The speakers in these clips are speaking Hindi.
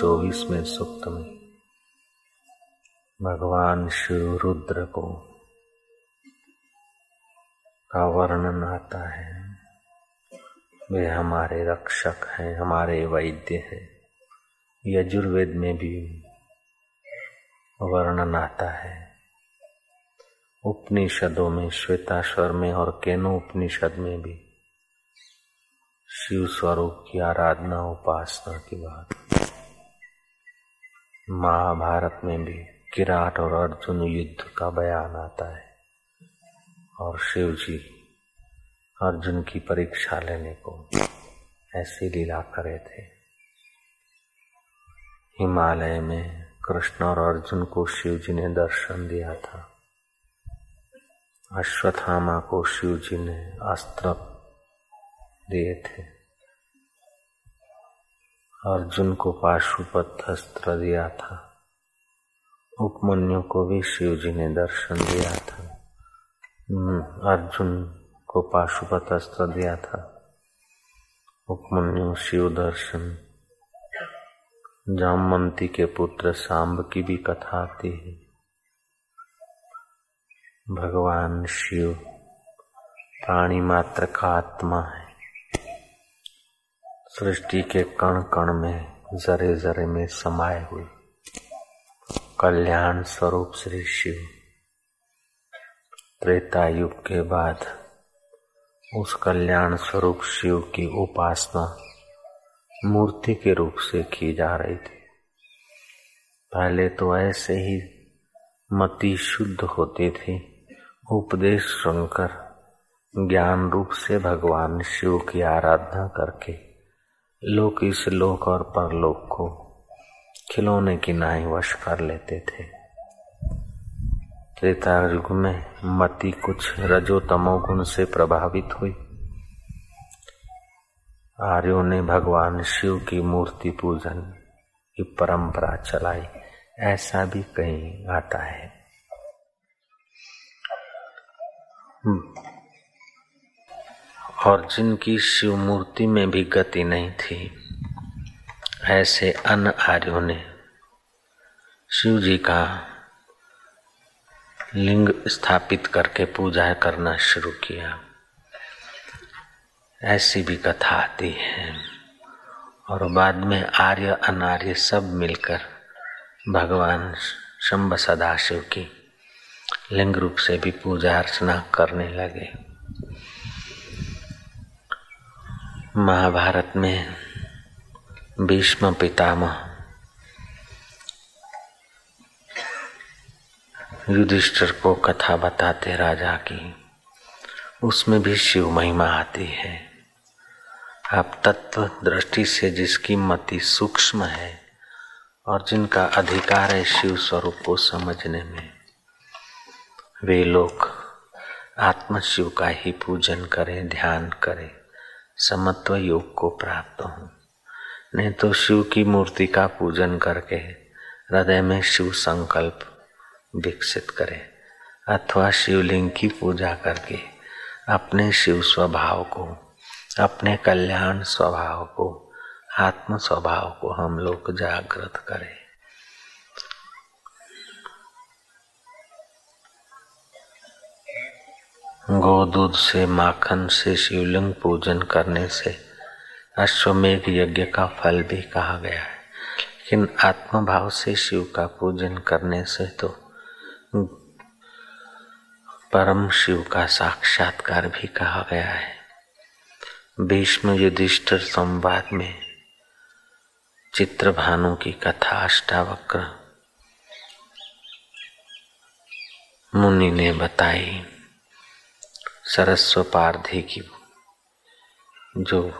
124 सूक्त में। भगवान शिव रुद्र को का वर्णन आता है। वे हमारे रक्षक हैं, हमारे वैद्य हैं। यजुर्वेद में भी वर्णन आता है। उपनिषदों में, श्वेताश्वर में और केनो उपनिषद में भी शिव स्वरूप की आराधना उपासना की बात। महाभारत में भी किराट और अर्जुन युद्ध का बयान आता है। और शिव जी अर्जुन की परीक्षा लेने को ऐसी लीला करे थे। हिमालय में कृष्ण और अर्जुन को शिव जी ने दर्शन दिया था। अश्वत्थामा को शिव जी ने अस्त्र दिए थे। अर्जुन को पाशुपत अस्त्र दिया था। उपमन्यु को भी शिव जी ने दर्शन दिया था। हम्म, अर्जुन को पाशुपत अस्त्र दिया था। उपमन्यु शिव दर्शन। जामवंती के पुत्र सांब की भी कथा आती है। भगवान शिव प्राणी मात्र का आत्मा है। सृष्टि के कण कण में जरे जरे में समाये हुए। कल्याण स्वरूप श्री शिव। त्रेता युग के बाद, उस कल्याण स्वरूप शिव की उपासना मूर्ति के रूप से की जा रही थी। पहले तो ऐसे ही मति शुद्ध होती थी। उपदेश सुनकर, ज्ञान रूप से भगवान शिव की आराधना करके लोग इस लोक और परलोक को खिलौने की नाई वश कर लेते थे। त्रेता युग में मति कुछ रजो तमो गुण से प्रभावित हुई। आर्यों ने भगवान शिव की मूर्ति पूजन की परंपरा चलाई, ऐसा भी कहीं आता है। और जिनकी शिव मूर्ति में भी गति नहीं थी, ऐसे अन्य आर्यों ने शिव जी का लिंग स्थापित करके पूजा करना शुरू किया। ऐसी भी कथा आती है। और बाद में आर्य, अनार्य सब मिलकर भगवान शंभ सदाशिव की लिंग रूप से भी पूजा अर्चना करने लगे। महाभारत में भीष्म पितामह युधिष्ठिर को कथा बताते राजा की, उसमें भी शिव महिमा आती है। आप तत्व दृष्टि से जिसकी मति सूक्ष्म है और जिनका अधिकार है शिव स्वरूप को समझने में, वे लोग आत्म शिव का ही पूजन करें, ध्यान करें। समत्व योग को प्राप्त हो। नहीं तो शिव की मूर्ति का पूजन करके हृदय में शिव संकल्प विकसित करे, अथवा शिवलिंग की पूजा करके अपने शिव स्वभाव को, अपने कल्याण स्वभाव को, आत्म स्वभाव को हम लोग जागृत करें। गो दूध से माखन से शिवलिंग पूजन करने से अश्वमेघ यज्ञ का फल भी कहा गया है। लेकिन आत्मभाव से शिव का पूजन करने से तो परम शिव का साक्षात्कार भी कहा गया है। भीष्म युधिष्ठिर संवाद में चित्रभानु की कथा अष्टावक्र मुनि ने बताई। सरस्व पारधी की, जो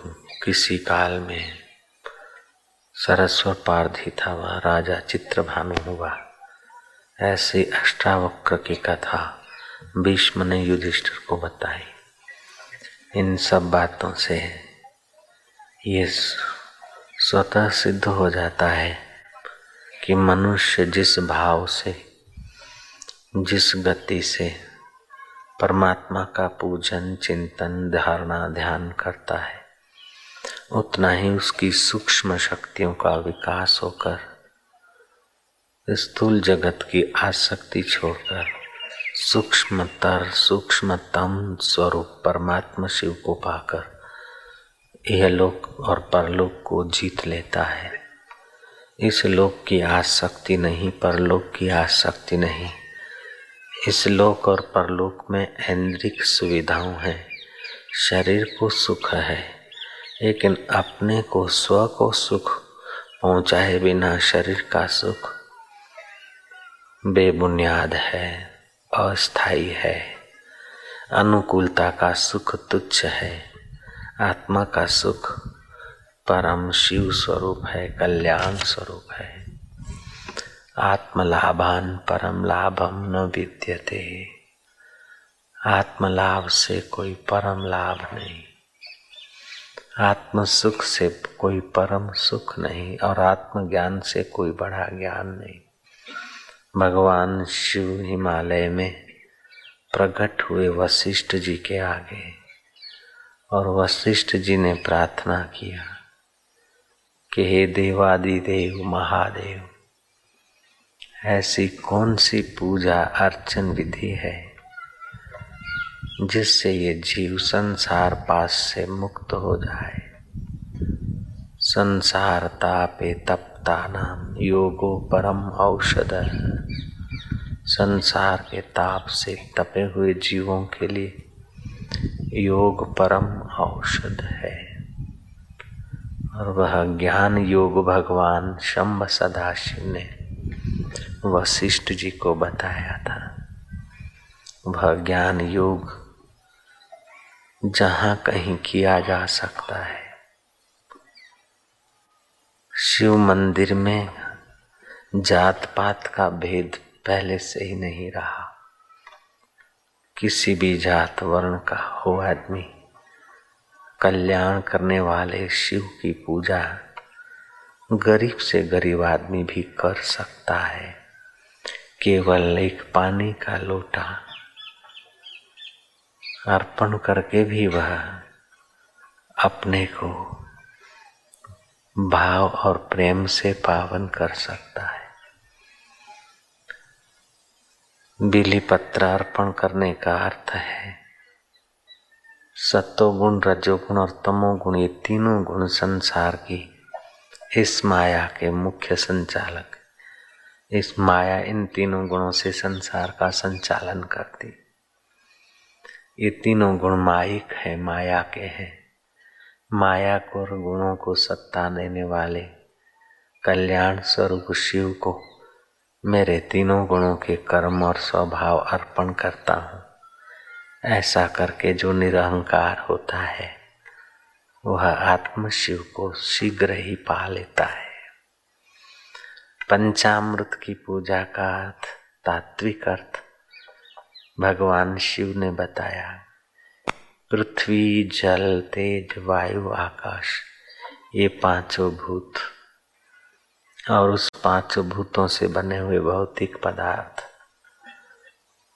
किसी काल में सरस्व पारधी था, वह राजा चित्रभानु हुआ। ऐसी अष्टावक्र की कथा भीष्म ने युधिष्ठिर को बताई। इन सब बातों से ये स्वतः सिद्ध हो जाता है कि मनुष्य जिस भाव से, जिस गति से परमात्मा का पूजन, चिंतन, धारणा, ध्यान करता है। उतना ही उसकी सूक्ष्म शक्तियों का विकास होकर स्थूल जगत की आसक्ति छोड़कर, सूक्ष्मतर, सूक्ष्मतम स्वरूप परमात्मा शिव को पाकर, यह लोक और परलोक को जीत लेता है। इस लोक की आसक्ति नहीं, परलोक की आसक्ति नहीं। इस लोक और परलोक में ऐन्द्रिक सुविधाओं हैं। शरीर को सुख है, लेकिन अपने को स्व को सुख पहुँचाए बिना शरीर का सुख बेबुनियाद है अस्थाई है। अनुकूलता का सुख तुच्छ है, आत्मा का सुख परम शिव स्वरूप है, कल्याण स्वरूप है। आत्मलाभान परम लाभम न विद्यते। आत्मलाभ से कोई परम लाभ नहीं। आत्म सुख से कोई परम सुख नहीं और आत्मज्ञान से कोई बड़ा ज्ञान नहीं। भगवान शिव हिमालय में प्रकट हुए वशिष्ठ जी के आगे और वशिष्ठ जी ने प्रार्थना किया कि हे देवादि देव महादेव ऐसी कौन सी पूजा अर्चन विधि है, जिससे ये जीव संसार पास से मुक्त हो जाए? संसार तापे तपता नाम योगो परम औषध। संसार के ताप से तपे हुए जीवों के लिए योग परम औषध है। और वह ज्ञान योग भगवान शंभ सदाशिव ने वशिष्ठ जी को बताया था। वह ज्ञान योग जहाँ कहीं किया जा सकता है। शिव मंदिर में जात पात का भेद पहले से ही नहीं रहा। किसी भी जात वर्ण का हो आदमी कल्याण करने वाले शिव की पूजा गरीब से गरीब आदमी भी कर सकता है। केवल एक पानी का लोटा अर्पण करके भी वह अपने को भाव और प्रेम से पावन कर सकता है। बिली पत्र अर्पण करने का अर्थ है, सत्वगुण, रजोगुण और तमोगुण, ये तीनों गुण संसार की इस माया के मुख्य संचालक। इस माया इन तीनों गुणों से संसार का संचालन करती। ये तीनों गुण माइक है, माया के हैं। माया को और गुणों को सत्ता देने वाले कल्याण स्वरूप शिव को मेरे तीनों गुणों के कर्म और स्वभाव अर्पण करता हूँ। ऐसा करके जो निरहंकार होता है वह आत्म शिव को शीघ्र ही पा लेता है। पंचामृत की पूजा का अर्थ तात्विक अर्थ भगवान शिव ने बताया। पृथ्वी, जल, तेज, वायु, आकाश, ये पाँचों भूत और उस पाँचों भूतों से बने हुए भौतिक पदार्थ,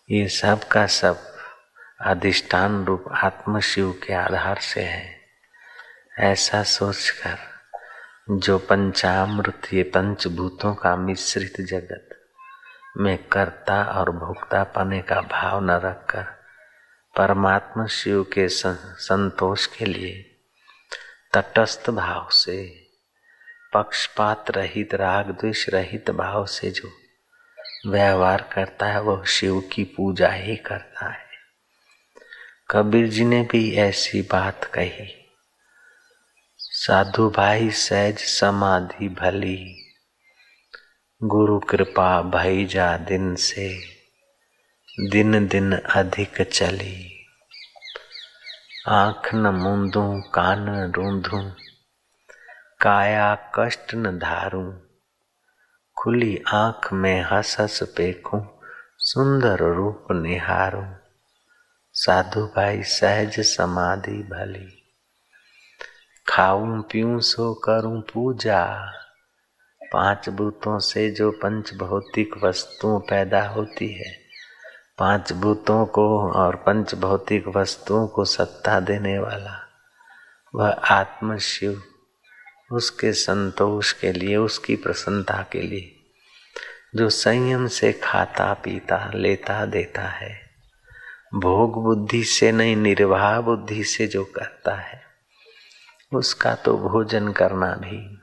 ये सब का सब अधिष्ठान रूप आत्म शिव के आधार से है। ऐसा सोचकर जो पंचामृत ये पंचभूतों का मिश्रित जगत में कर्ता और भोक्ता पाने का भाव न रखकर परमात्मा शिव के संतोष के लिए तटस्थ भाव से, पक्षपात रहित, राग द्वेष रहित भाव से जो व्यवहार करता है, वह शिव की पूजा ही करता है। कबीर जी ने भी ऐसी बात कही। साधु भाई सहज समाधि भली। गुरु कृपा भई जा दिन से, दिन दिन अधिक चली। आँख न मूंदू, कान रूंधू, काया कष्ट न धारू। खुली आँख में हस हस पेखू सुंदर रूप निहारू। साधु भाई सहज समाधि भली। खाऊं, पीऊं, सो करूँ पूजा। पाँच भूतों से जो पंच भौतिक वस्तुओं पैदा होती है, पाँच भूतों को और पंच भौतिक वस्तुओं को सत्ता देने वाला, वह आत्म शिव, उसके संतोष के लिए, उसकी प्रसन्नता के लिए, जो संयम से खाता, पीता, लेता, देता है, भोग बुद्धि से नहीं, निर्वाह बुद्धि से जो करता है उसका तो भोजन करना भी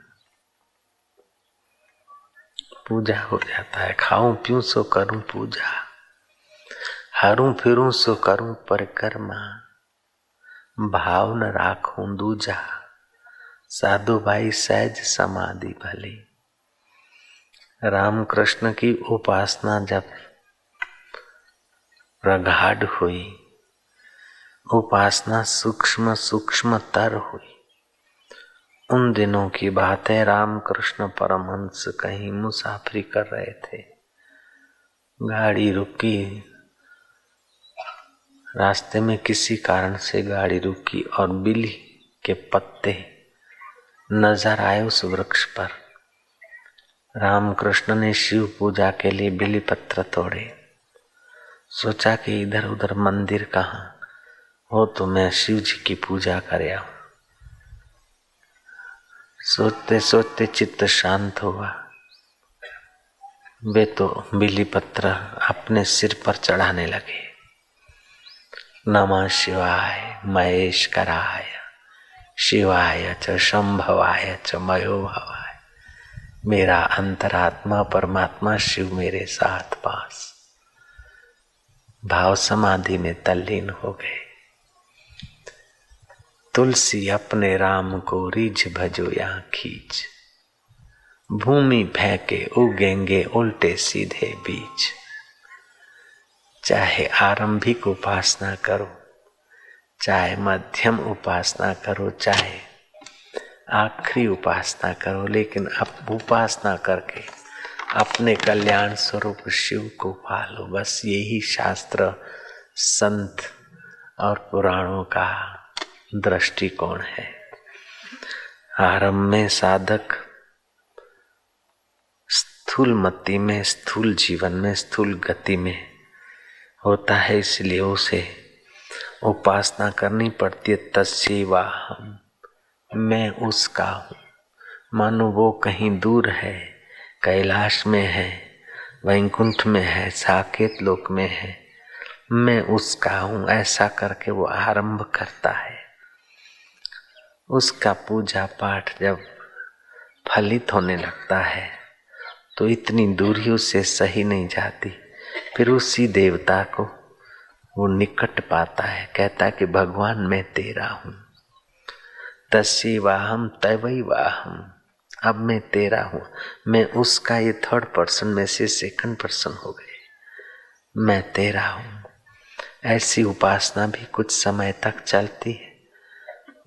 पूजा हो जाता है। खाऊं, पीऊं, सो करूँ पूजा। हरू, फिरूं, सो करूँ परिक्रमा। भाव न राखूं दूजा। साधु भाई सहज समाधि भले। राम कृष्ण की उपासना जब प्रगाढ़ हुई, उपासना सूक्ष्म सूक्ष्म तर हुई। उन दिनों की बात है राम कृष्ण परमहंस कहीं मुसाफरी कर रहे थे। गाड़ी रुकी। रास्ते में किसी कारण से गाड़ी रुकी और बिल्ली के पत्ते नज़र आए उस वृक्ष पर। राम कृष्ण ने शिव पूजा के लिए बिली पत्र तोड़े। सोचा कि इधर उधर मंदिर कहाँ हो तो मैं शिव जी की पूजा कर सोचते सोचते चित्त शांत हुआ। वे तो बिली पत्र अपने सिर पर चढ़ाने लगे। नमः शिवाय, महेश कराय, शिवाय च शंभवाय च मयो भवाय मेरा अंतरात्मा परमात्मा शिव मेरे साथ पास। भाव समाधि में तल्लीन हो गए। तुलसी अपने राम को रिझ भजो या खींच भूमि फेंके उगेंगे उल्टे सीधे बीच चाहे आरंभिक उपासना करो, चाहे मध्यम उपासना करो, चाहे आखिरी उपासना करो, लेकिन अब उपासना करके अपने कल्याण स्वरूप शिव को पालो। बस यही शास्त्र, संत और पुराणों का दृष्टिकोण है। आरंभ में साधक स्थूल मति में, स्थूल जीवन में, स्थूल गति में होता है, इसलिए उसे उपासना करनी पड़ती है। तस्वा हम मैं उसका हूँ। मानो वो कहीं दूर है, कैलाश में है, वैकुंठ में है, साकेत लोक में है, मैं उसका हूँ। ऐसा करके वो आरंभ करता है। उसका पूजा पाठ जब फलित होने लगता है तो इतनी दूरी उससे सही नहीं जाती। फिर उसी देवता को वो निकट पाता है, कहता है कि, भगवान, मैं तेरा हूँ। तसी वाहम तवई वाहम अब मैं तेरा हूँ। मैं उसका ये थर्ड पर्सन में से सेकंड पर्सन हो गए। मैं तेरा हूँ। ऐसी उपासना भी कुछ समय तक चलती है।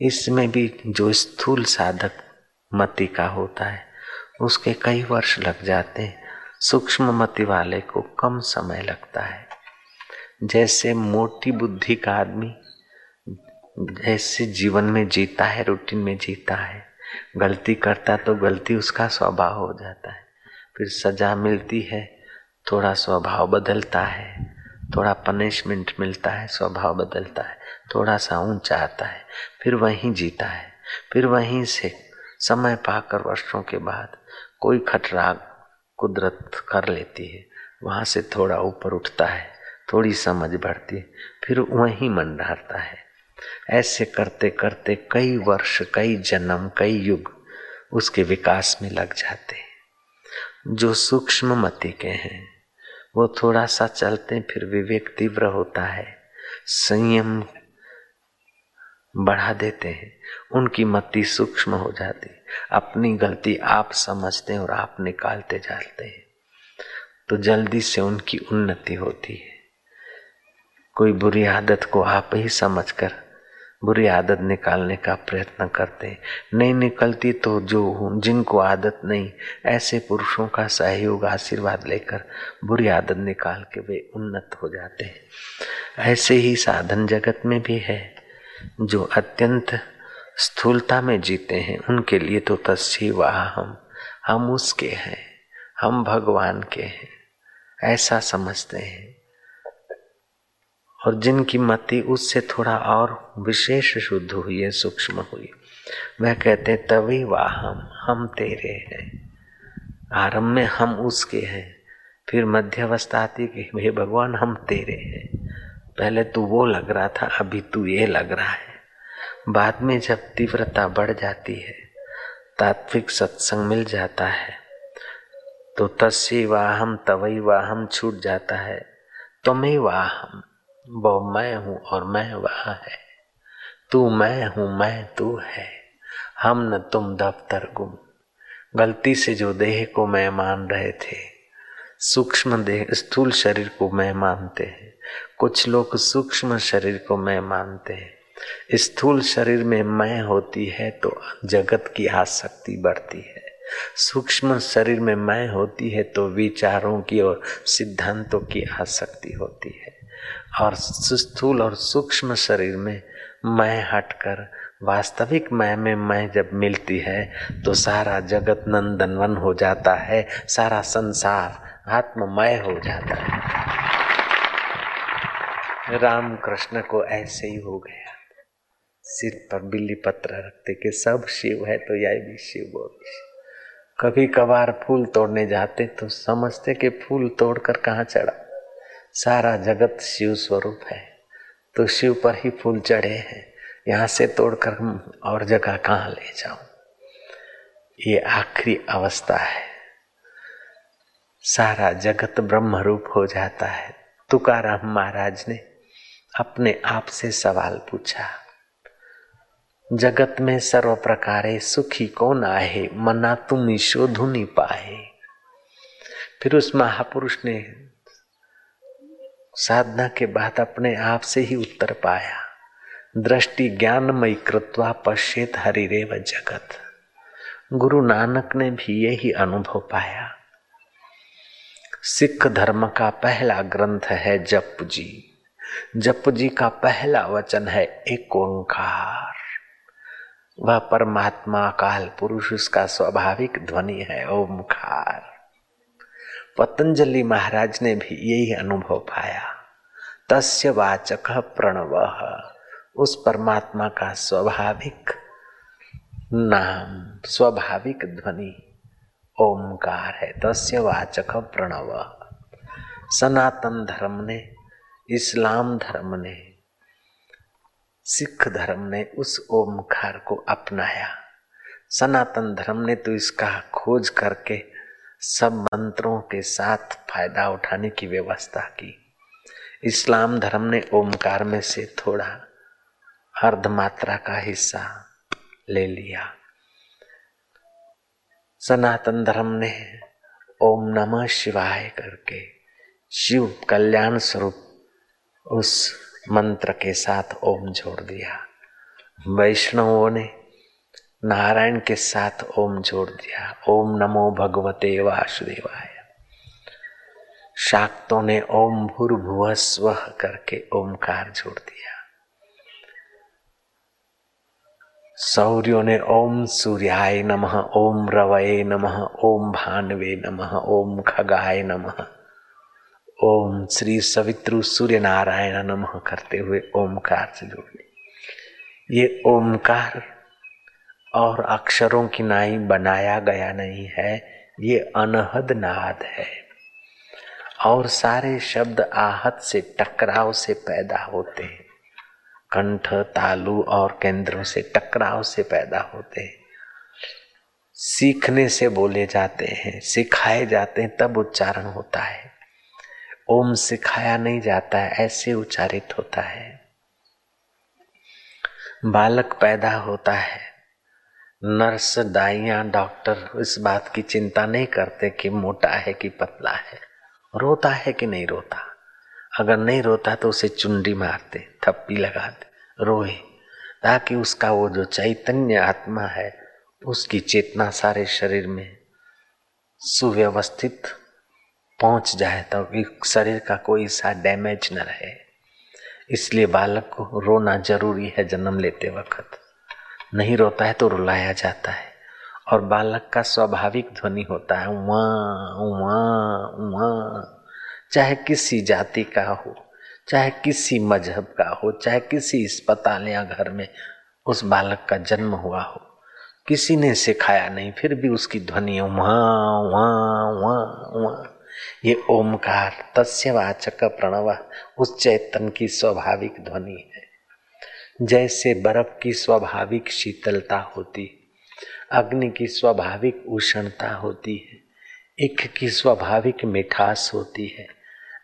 इसमें भी जो स्थूल साधक मति का होता है, उसके कई वर्ष लग जाते हैं। सूक्ष्म मति वाले को कम समय लगता है। जैसे मोटी बुद्धि का आदमी जैसे जीवन में जीता है, रूटीन में जीता है, गलती करता तो गलती उसका स्वभाव हो जाता है। फिर सजा मिलती है, थोड़ा स्वभाव बदलता है। थोड़ा पनिशमेंट मिलता है, स्वभाव बदलता है, थोड़ा सा ऊँचा आता है, फिर वहीं जीता है, फिर वहीं से समय पाकर वर्षों के बाद कोई खटरा कुदरत कर लेती है, वहाँ से थोड़ा ऊपर उठता है, थोड़ी समझ बढ़ती है, फिर वहीं मन डालता है। ऐसे करते करते कई वर्ष, कई जन्म, कई युग उसके विकास में लग जाते हैं। जो सूक्ष्म मति के हैं वो थोड़ा सा चलते फिर विवेक तीव्र होता है। संयम बढ़ा देते हैं। उनकी मति सूक्ष्म हो जाती अपनी गलती आप समझते हैं और आप निकालते जाते हैं। तो जल्दी से उनकी उन्नति होती है। कोई बुरी आदत को आप ही समझकर बुरी आदत निकालने का प्रयत्न करते नहीं निकलती तो जो जिनको आदत नहीं, ऐसे पुरुषों का सहयोग, आशीर्वाद लेकर बुरी आदत निकाल के वे उन्नत हो जाते हैं। ऐसे ही साधन जगत में भी है। जो अत्यंत स्थूलता में जीते हैं, उनके लिए तो तस्सी वाह हम हम उसके हैं, हम भगवान के हैं, ऐसा समझते हैं। और जिनकी मति उससे थोड़ा और विशेष शुद्ध हुई है, सूक्ष्म हुई। वह कहते हैं, तभी वाह, हम तेरे हैं। आरंभ में हम उसके हैं, फिर मध्यावस्था आती कि हे भगवान, हम तेरे हैं। पहले तू वो लग रहा था, अभी तू ये लग रहा है। बाद में जब तीव्रता बढ़ जाती है, तात्विक सत्संग मिल जाता है। तो तस्सी वाहम तवई वाहम छूट जाता है। तुम्हें वाहम वो मैं हूँ और मैं वह है। तू मैं हूँ, मैं तू है। हम न तुम दफ्तर गुम। गलती से जो देह को मैं मान रहे थे, सूक्ष्म देह, स्थूल शरीर को मैं मानते हैं। कुछ लोग सूक्ष्म शरीर को मैं मानते हैं। स्थूल शरीर में मैं होती है तो जगत की आसक्ति बढ़ती है। सूक्ष्म शरीर में मैं होती है तो विचारों की और सिद्धांतों की आसक्ति होती है। और स्थूल और सूक्ष्म शरीर में मैं हटकर, वास्तविक मैं में मैं जब मिलती है तो सारा जगत नंदनवन हो जाता है, सारा संसार आत्ममय हो जाता है। राम कृष्ण को ऐसे ही हो गया। सिर पर बिल्ली पत्र रखते कि सब शिव है तो यह भी शिव वो भी कभी कभार फूल तोड़ने जाते तो समझते कि फूल तोड़कर कहाँ चढ़ा? सारा जगत शिव स्वरूप है। तो शिव पर ही फूल चढ़े हैं। यहाँ से तोड़कर और जगह कहाँ ले जाऊँ? ये आखिरी अवस्था है। सारा जगत ब्रह्म रूप हो जाता है। तुकाराम महाराज ने अपने आप से सवाल पूछा, जगत में सर्व प्रकारे सुखी कौन आए मना तुम शोधुनी पाए फिर उस महापुरुष ने साधना के बाद अपने आप से ही उत्तर पाया। दृष्टि ज्ञानमयी कृत्वा पश्चेत हरिरेव जगत। गुरु नानक ने भी यही अनुभव पाया। सिख धर्म का पहला ग्रंथ है जप जी जप जी का पहला वचन है एक ओंकार वह परमात्मा काल पुरुष, उसका स्वाभाविक ध्वनि है ओमकार पतंजलि महाराज ने भी यही अनुभव पाया। तस्य वाचक प्रणव। उस परमात्मा का स्वाभाविक नाम, स्वाभाविक ध्वनि ओमकार है। तस्य वाचक प्रणव। सनातन धर्म ने, इस्लाम धर्म ने, सिख धर्म ने उस ओमकार को अपनाया। सनातन धर्म ने तो इसका खोज करके सब मंत्रों के साथ फ़ायदा उठाने की व्यवस्था की। इस्लाम धर्म ने ओमकार में से थोड़ा अर्ध मात्रा का हिस्सा ले लिया। सनातन धर्म ने ओम नमः शिवाय करके शिव कल्याण स्वरूप उस मंत्र के साथ ओम जोड़ दिया। वैष्णवों ने नारायण के साथ ओम जोड़ दिया। ओम नमो भगवते वासुदेवाय। शाक्तों ने ओम भूर्भुव स्व करके ओमकार जोड़ दिया। सौर्यों ने ओम सूर्याय नमः, ओम रवये नमः, ओम भानवे नमः, ओम खगाय नमः। ओम श्री सवित्रु सूर्य नारायण नमः करते हुए ओमकार से जोड़ जोड़ने। ये ओमकार और अक्षरों की नाई बनाया गया नहीं है, ये अनहद नाद है। और सारे शब्द आहत से, टकराव से पैदा होते हैं। कंठ, तालु और केंद्रों से टकराव से पैदा होते हैं। सीखने से बोले जाते हैं, सिखाए जाते हैं, तब उच्चारण होता है। ओम सिखाया नहीं जाता है, ऐसे उच्चारित होता है। बालक पैदा होता है नर्स, दाइया, डॉक्टर इस बात की चिंता नहीं करते कि मोटा है कि पतला है। रोता है कि नहीं रोता? अगर नहीं रोता तो उसे चुंडी मारते, थप्पी लगाते, रोए। ताकि उसका वो जो चैतन्य आत्मा है, उसकी चेतना सारे शरीर में सुव्यवस्थित पहुँच जाए तो शरीर का कोई सा डैमेज न रहे। इसलिए बालक को रोना ज़रूरी है जन्म लेते वक्त। नहीं रोता है तो रुलाया जाता है। और बालक का स्वाभाविक ध्वनि होता है वहाँ वहाँ वहाँ चाहे किसी जाति का हो, चाहे किसी मज़हब का हो, चाहे किसी अस्पताल या घर में उस बालक का जन्म हुआ हो, किसी ने सिखाया नहीं, फिर भी उसकी ध्वनि वहाँ वहाँ वहाँ वहाँ ये ओमकार, तस्य वाचक प्रणव, उस चैतन की स्वाभाविक ध्वनि है। जैसे बर्फ़ की स्वाभाविक शीतलता होती, अग्नि की स्वाभाविक उष्णता होती है, इख की स्वाभाविक मिठास होती है,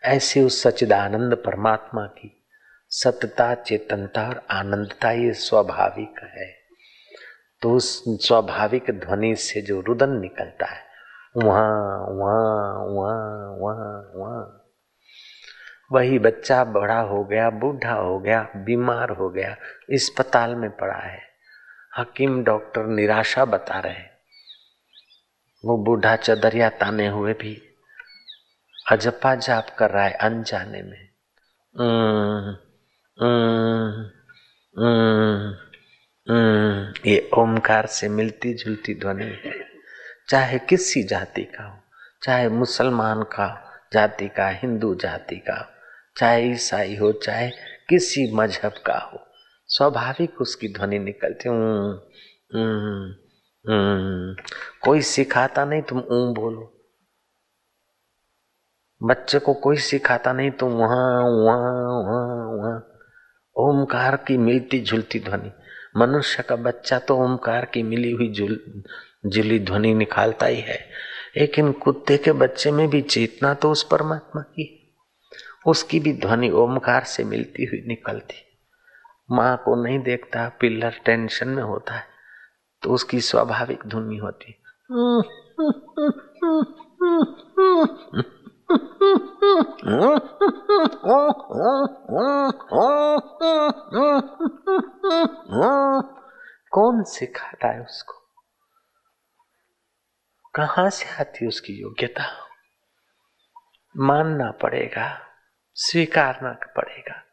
ऐसे उस सचिदानंद परमात्मा की सतता, चेतनता और आनंदता ये स्वाभाविक है। तो उस स्वाभाविक ध्वनि से जो रुदन निकलता है, वहाँ वहाँ वहाँ वहाँ वहाँ वही बच्चा बड़ा हो गया, बूढ़ा हो गया, बीमार हो गया, अस्पताल में पड़ा है। हकीम डॉक्टर निराशा बता रहे वो बूढ़ा चदरिया ताने हुए भी अजपा जाप कर रहा है अनजाने में। ये ओमकार से मिलती जुलती ध्वनि है। चाहे किसी जाति का हो, चाहे मुसलमान का, जाति का, हिंदू जाति का चाहे ईसाई हो, चाहे किसी मज़हब का हो, स्वाभाविक उसकी ध्वनि निकलती कोई सिखाता नहीं तुम ऊ बोलो। बच्चे को कोई सिखाता नहीं तुम वहाँ वहाँ वहाँ वहाँ। ओमकार की मिलती झुलती ध्वनि। मनुष्य का बच्चा तो ओमकार की मिली हुई झुल जुली ध्वनि निकालता ही है। लेकिन कुत्ते के बच्चे में भी चेतना तो उस परमात्मा की उसकी भी ध्वनि ओमकार से मिलती हुई निकलती। माँ को नहीं देखता, पिल्लर टेंशन में होता है तो उसकी स्वाभाविक ध्वनि होती। कौन सिखाता है उसको? कहाँ से आती उसकी योग्यता? मानना पड़ेगा। स्वीकारना पड़ेगा।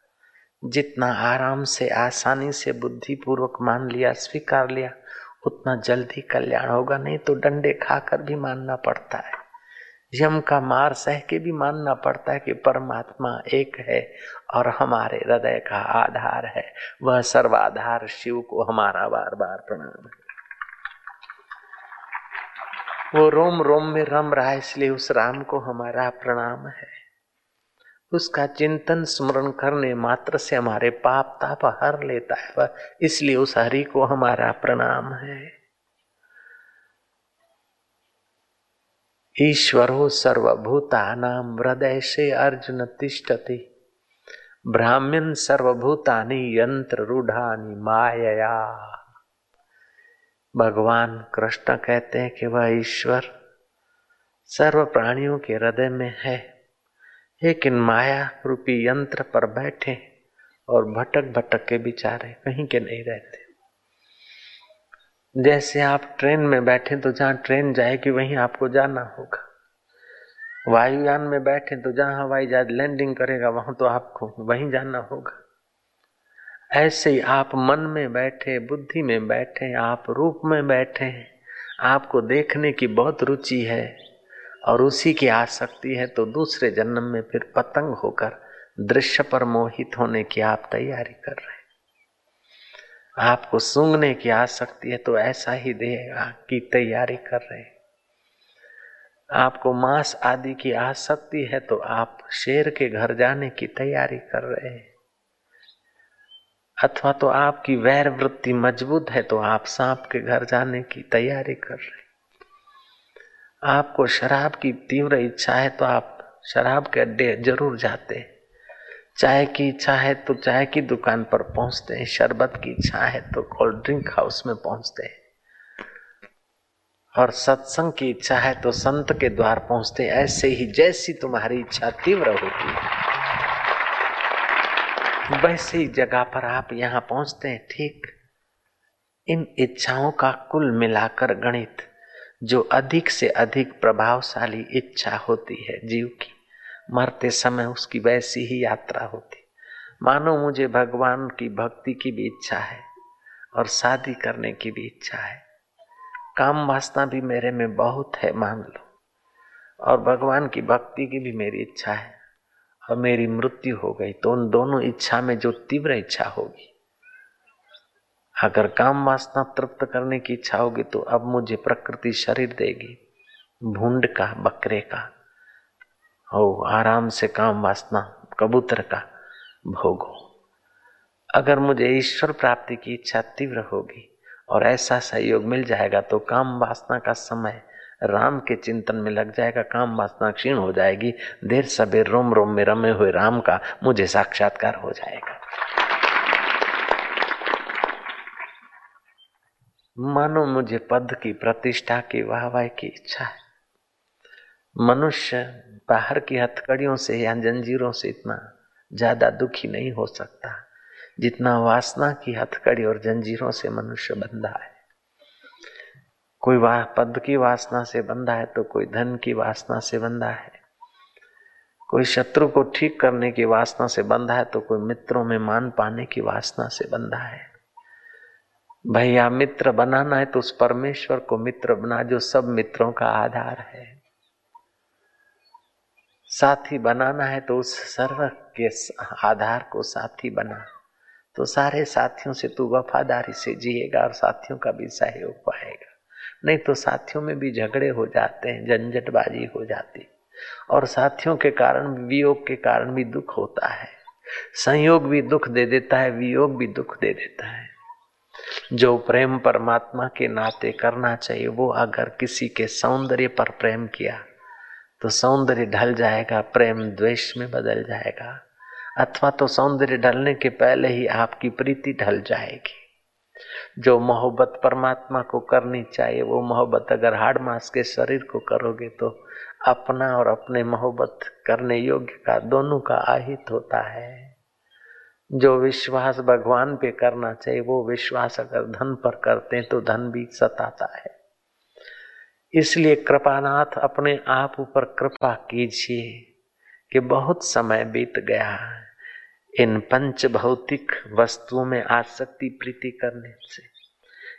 जितना आराम से, आसानी से बुद्धि पूर्वक मान लिया, स्वीकार लिया, उतना जल्दी कल्याण होगा। नहीं तो डंडे खाकर भी मानना पड़ता है। यम का मार सह के भी मानना पड़ता है कि परमात्मा एक है और हमारे हृदय का आधार है। वह सर्वाधार शिव को हमारा बार बार प्रणाम है। वो रोम रोम में रम रहा है, इसलिए उस राम को हमारा प्रणाम है। उसका चिंतन स्मरण करने मात्र से हमारे पाप ताप हर लेता है इसलिए उस हरि को हमारा प्रणाम है। ईश्वरो सर्वभूता नाम हृदय से अर्जुन तिष्ठति। ब्राह्मण सर्वभूतानि यंत्र रूढ़ानी माया भगवान कृष्ण कहते हैं कि वह ईश्वर सर्व प्राणियों के हृदय में है। लेकिन माया रूपी यंत्र पर बैठे और भटक भटक के बिचारे कहीं के नहीं रहते। जैसे आप ट्रेन में बैठे तो जहाँ ट्रेन जाएगी वहीं आपको जाना होगा। वायुयान में बैठे तो जहाँ हवाई जहाज़ लैंडिंग करेगा वहाँ तो आपको वहीं जाना होगा। ऐसे ही आप मन में बैठे, बुद्धि में बैठे, आप रूप में बैठे आपको देखने की बहुत रुचि है। और उसी की आसक्ति है तो दूसरे जन्म में फिर पतंग होकर दृश्य पर मोहित होने की आप तैयारी कर रहे आपको सूंघने की आसक्ति है तो ऐसा ही देगा की तैयारी कर रहे आपको मांस आदि की आसक्ति है तो आप शेर के घर जाने की तैयारी कर रहे हैं। अथवा तो आपकी वैर वृत्ति मज़बूत है तो आप सांप के घर जाने की तैयारी कर रहे आपको शराब की तीव्र इच्छा है तो आप शराब के अड्डे ज़रूर जाते चाय की इच्छा है तो चाय की दुकान पर पहुँचते हैं। शरबत की इच्छा है तो कोल्ड ड्रिंक हाउस में पहुँचते हैं। और सत्संग की इच्छा है तो संत के द्वार पहुँचते ऐसे ही जैसी तुम्हारी इच्छा तीव्र होती है, वैसे ही जगह पर आप यहाँ पहुँचते हैं। ठीक इन इच्छाओं का कुल मिलाकर गणित जो अधिक से अधिक प्रभावशाली इच्छा होती है जीव की। मरते समय उसकी वैसी ही यात्रा होती। मानो मुझे भगवान की भक्ति की भी इच्छा है और शादी करने की भी इच्छा है। काम वासना भी मेरे में बहुत है, मान लो। और भगवान की भक्ति की भी मेरी इच्छा है। और मेरी मृत्यु हो गई तो उन दोनों इच्छा में जो तीव्र इच्छा होगी अगर काम वासना तृप्त करने की इच्छा होगी तो अब मुझे प्रकृति शरीर देगी, भूड का, बकरे का। हो, आराम से काम वासना, कबूतर का, भोगो। अगर मुझे ईश्वर प्राप्ति की इच्छा तीव्र होगी और ऐसा सहयोग मिल जाएगा तो काम वासना का समय राम के चिंतन में लग जाएगा, काम वासना क्षीण हो जाएगी, देर सबेर रोम रोम में रमे हुए राम का मुझे साक्षात्कार हो जाएगा। मानो मुझे पद की प्रतिष्ठा की वाहवाह की इच्छा है। मनुष्य बाहर की हथकड़ियों से या जंजीरों से इतना ज़्यादा दुखी नहीं हो सकता, जितना वासना की हथकड़ी और जंजीरों से मनुष्य बंधा है। कोई वाह पद की वासना से बंधा है तो कोई धन की वासना से बंधा है। कोई शत्रु को ठीक करने की वासना से बंधा है तो कोई मित्रों में मान पाने की वासना से बंधा है। भैया, मित्र बनाना है तो उस परमेश्वर को मित्र बना, जो सब मित्रों का आधार है। साथी बनाना है तो उस सर्व के आधार को साथी बना। तो सारे साथियों से तू वफादारी से जिएगा और साथियों का भी सहयोग पाएगा। नहीं तो साथियों में भी झगड़े हो जाते हैं, झंझटबाजी हो जाती और साथियों के कारण, वियोग के कारण भी दुख होता है। संयोग भी दुख दे देता है, वियोग भी दुख दे देता है। जो प्रेम परमात्मा के नाते करना चाहिए, वो अगर किसी के सौंदर्य पर प्रेम किया तो सौंदर्य ढल जाएगा, प्रेम द्वेष में बदल जाएगा। अथवा तो सौंदर्य ढलने के पहले ही आपकी प्रीति ढल जाएगी। जो मोहब्बत परमात्मा को करनी चाहिए, वो मोहब्बत अगर हाड़ मास के शरीर को करोगे तो अपना और अपने मोहब्बत करने योग्य का दोनों का आहित होता है। जो विश्वास भगवान पे करना चाहिए, वो विश्वास अगर धन पर करते हैं तो धन भी सताता है। इसलिए कृपानाथ अपने आप ऊपर कृपा कीजिए कि बहुत समय बीत गया इन पंच भौतिक वस्तुओं में आसक्ति प्रीति करने से।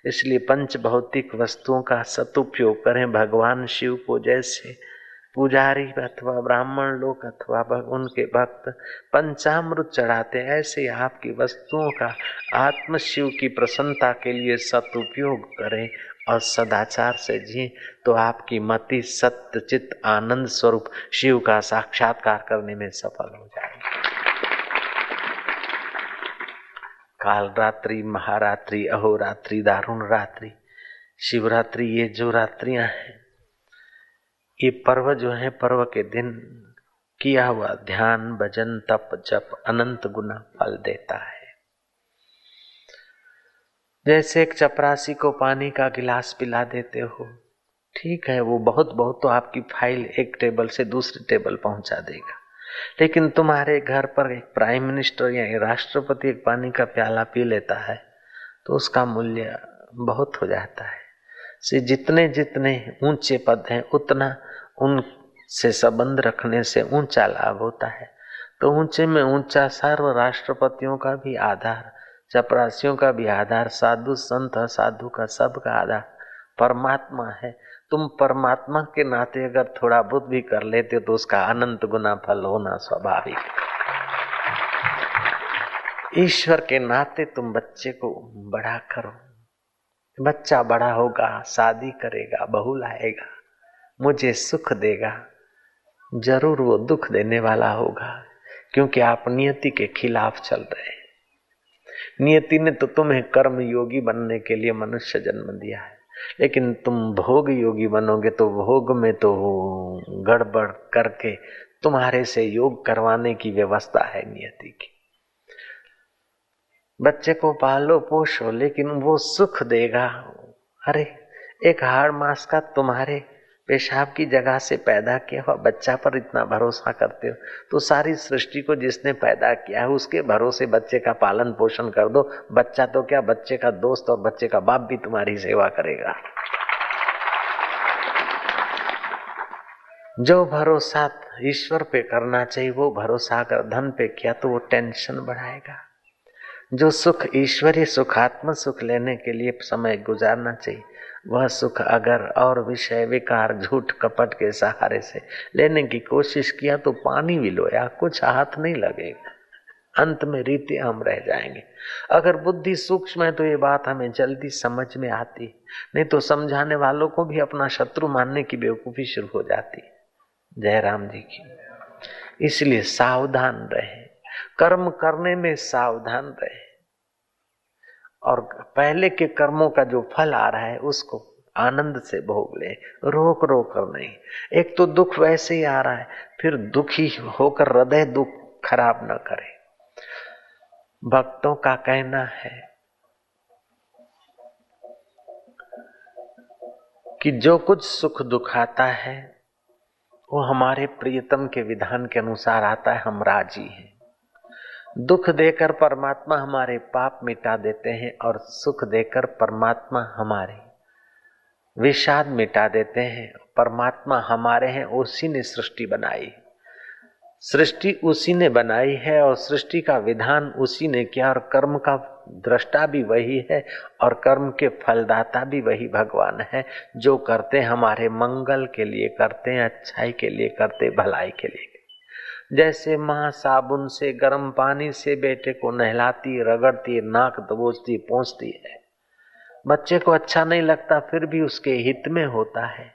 इसलिए पंच भौतिक वस्तुओं का सदुपयोग करें, भगवान शिव को जैसे पुजारी अथवा ब्राह्मण लोग अथवा उनके भक्त पंचामृत चढ़ाते ऐसे आपकी वस्तुओं का आत्म शिव की प्रसन्नता के लिए सदुपयोग करें और सदाचार से जिए तो आपकी मति सत्य, चित्त आनंद स्वरूप शिव का साक्षात्कार करने में सफल हो जाएगी। काल रात्रि महारात्रि, अहोरात्रि, दारुण रात्रि, शिवरात्रि, ये जो रात्रियाँ हैं ये पर्व जो है, पर्व के दिन किया हुआ ध्यान, भजन, तप, जप, अनंत गुना फल देता है। जैसे एक चपरासी को पानी का गिलास पिला देते हो, ठीक है, वो बहुत बहुत तो आपकी फ़ाइल एक टेबल से दूसरे टेबल पहुँचा देगा। लेकिन तुम्हारे घर पर एक प्राइम मिनिस्टर या राष्ट्रपति एक पानी का प्याला पी लेता है तो उसका मूल्य बहुत हो जाता है। से जितने जितने ऊँचे पद हैं, उतना उनसे संबंध रखने से ऊँचा लाभ होता है। तो ऊँचे में ऊँचा सर्व राष्ट्रपतियों का भी आधार, चपरासियों का भी आधार, साधु संत, साधु का सब का आधार परमात्मा है। तुम परमात्मा के नाते अगर थोड़ा बुद्ध भी कर लेते हो तो उसका अनंत गुना फल होना स्वाभाविक। ईश्वर के नाते तुम बच्चे को बड़ा करो। बच्चा बड़ा होगा, शादी करेगा, बहू लाएगा। मुझे सुख देगा। ज़रूर वो दुख देने वाला होगा, क्योंकि आप नियति के खिलाफ चल रहे हैं। नियति ने तो तुम्हें कर्म योगी बनने के लिए मनुष्य जन्म दिया है, लेकिन तुम भोग योगी बनोगे तो भोग में तो गड़बड़ करके तुम्हारे से योग करवाने की व्यवस्था है नियति की। बच्चे को पालो, पोषो, लेकिन वो सुख देगा। अरे, एक हाड़ मास का तुम्हारे पेशाब की जगह से पैदा किया हुआ बच्चा पर इतना भरोसा करते हो तो सारी सृष्टि को जिसने पैदा किया है, उसके भरोसे बच्चे का पालन पोषण कर दो। बच्चा तो क्या, बच्चे का दोस्त और बच्चे का बाप भी तुम्हारी सेवा करेगा। जो भरोसा ईश्वर पे करना चाहिए, वो भरोसा अगर धन पे किया तो वो टेंशन बढ़ाएगा। जो सुख ईश्वरीय सुखात्म सुख लेने के लिए समय गुजारना चाहिए वह सुख अगर और विषय विकार झूठ कपट के सहारे से लेने की कोशिश किया तो पानी भी लोया, कुछ हाथ नहीं लगेगा। अंत में रीति हम रह जाएँगे। अगर बुद्धि सूक्ष्म है तो ये बात हमें जल्दी समझ में आती। नहीं तो समझाने वालों को भी अपना शत्रु मानने की बेवकूफ़ी शुरू हो जाती। जय राम जी की। इसलिए सावधान रहे। कर्म करने में सावधान रहे। और पहले के कर्मों का जो फल आ रहा है, उसको आनंद से भोग ले। रोक रोक कर नहीं। एक तो दुख वैसे ही आ रहा है, फिर दुखी होकर हृदय दुख खराब न करे। भक्तों का कहना है कि जो कुछ सुख दुख आता है, वो हमारे प्रियतम के विधान के अनुसार आता है, हम राज़ी हैं। दुख देकर परमात्मा हमारे पाप मिटा देते हैं और सुख देकर परमात्मा हमारे विषाद मिटा देते हैं। परमात्मा हमारे हैं, उसी ने सृष्टि बनाई। सृष्टि उसी ने बनाई है और सृष्टि का विधान उसी ने किया और कर्म का दृष्टा भी वही है और कर्म के फलदाता भी वही भगवान है, जो करते हमारे मंगल के लिए, करते हैं अच्छाई के लिए, करते भलाई के लिए। जैसे माँ साबुन से गर्म पानी से बेटे को नहलाती, रगड़ती, नाक दबोचती पहुँचती है। बच्चे को अच्छा नहीं लगता, फिर भी उसके हित में होता है।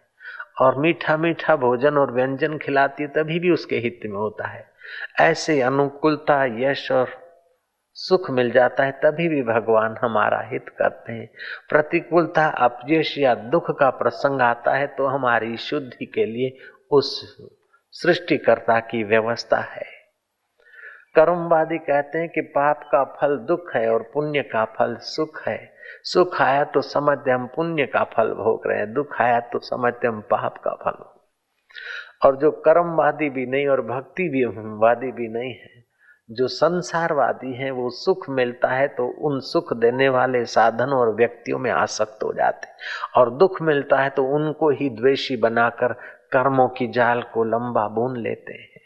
और मीठा मीठा भोजन और व्यंजन खिलाती, तभी भी उसके हित में होता है। ऐसे अनुकूलता, यश और सुख मिल जाता है, तभी भी भगवान हमारा हित करते हैं। प्रतिकूलता, अपयश या दुख का प्रसंग आता है तो हमारी शुद्धि के लिए उस सृष्टिकर्ता की व्यवस्था है। कर्मवादी कहते हैं कि पाप का फल दुख है और पुण्य का फल सुख है। सुख आया तो समझते हम पुण्य का फल भोग रहे हैं। दुख आया तो समझते हम पाप का फल और जो कर्मवादी भी नहीं और भक्ति भी, वादी भी नहीं है जो संसारवादी हैं, वो सुख मिलता है तो उन सुख देने वाले साधन और व्यक्तियों में आसक्त हो जाते और दुख मिलता है तो उनको ही द्वेषी बनाकर कर्मों की जाल को लंबा बुन लेते हैं।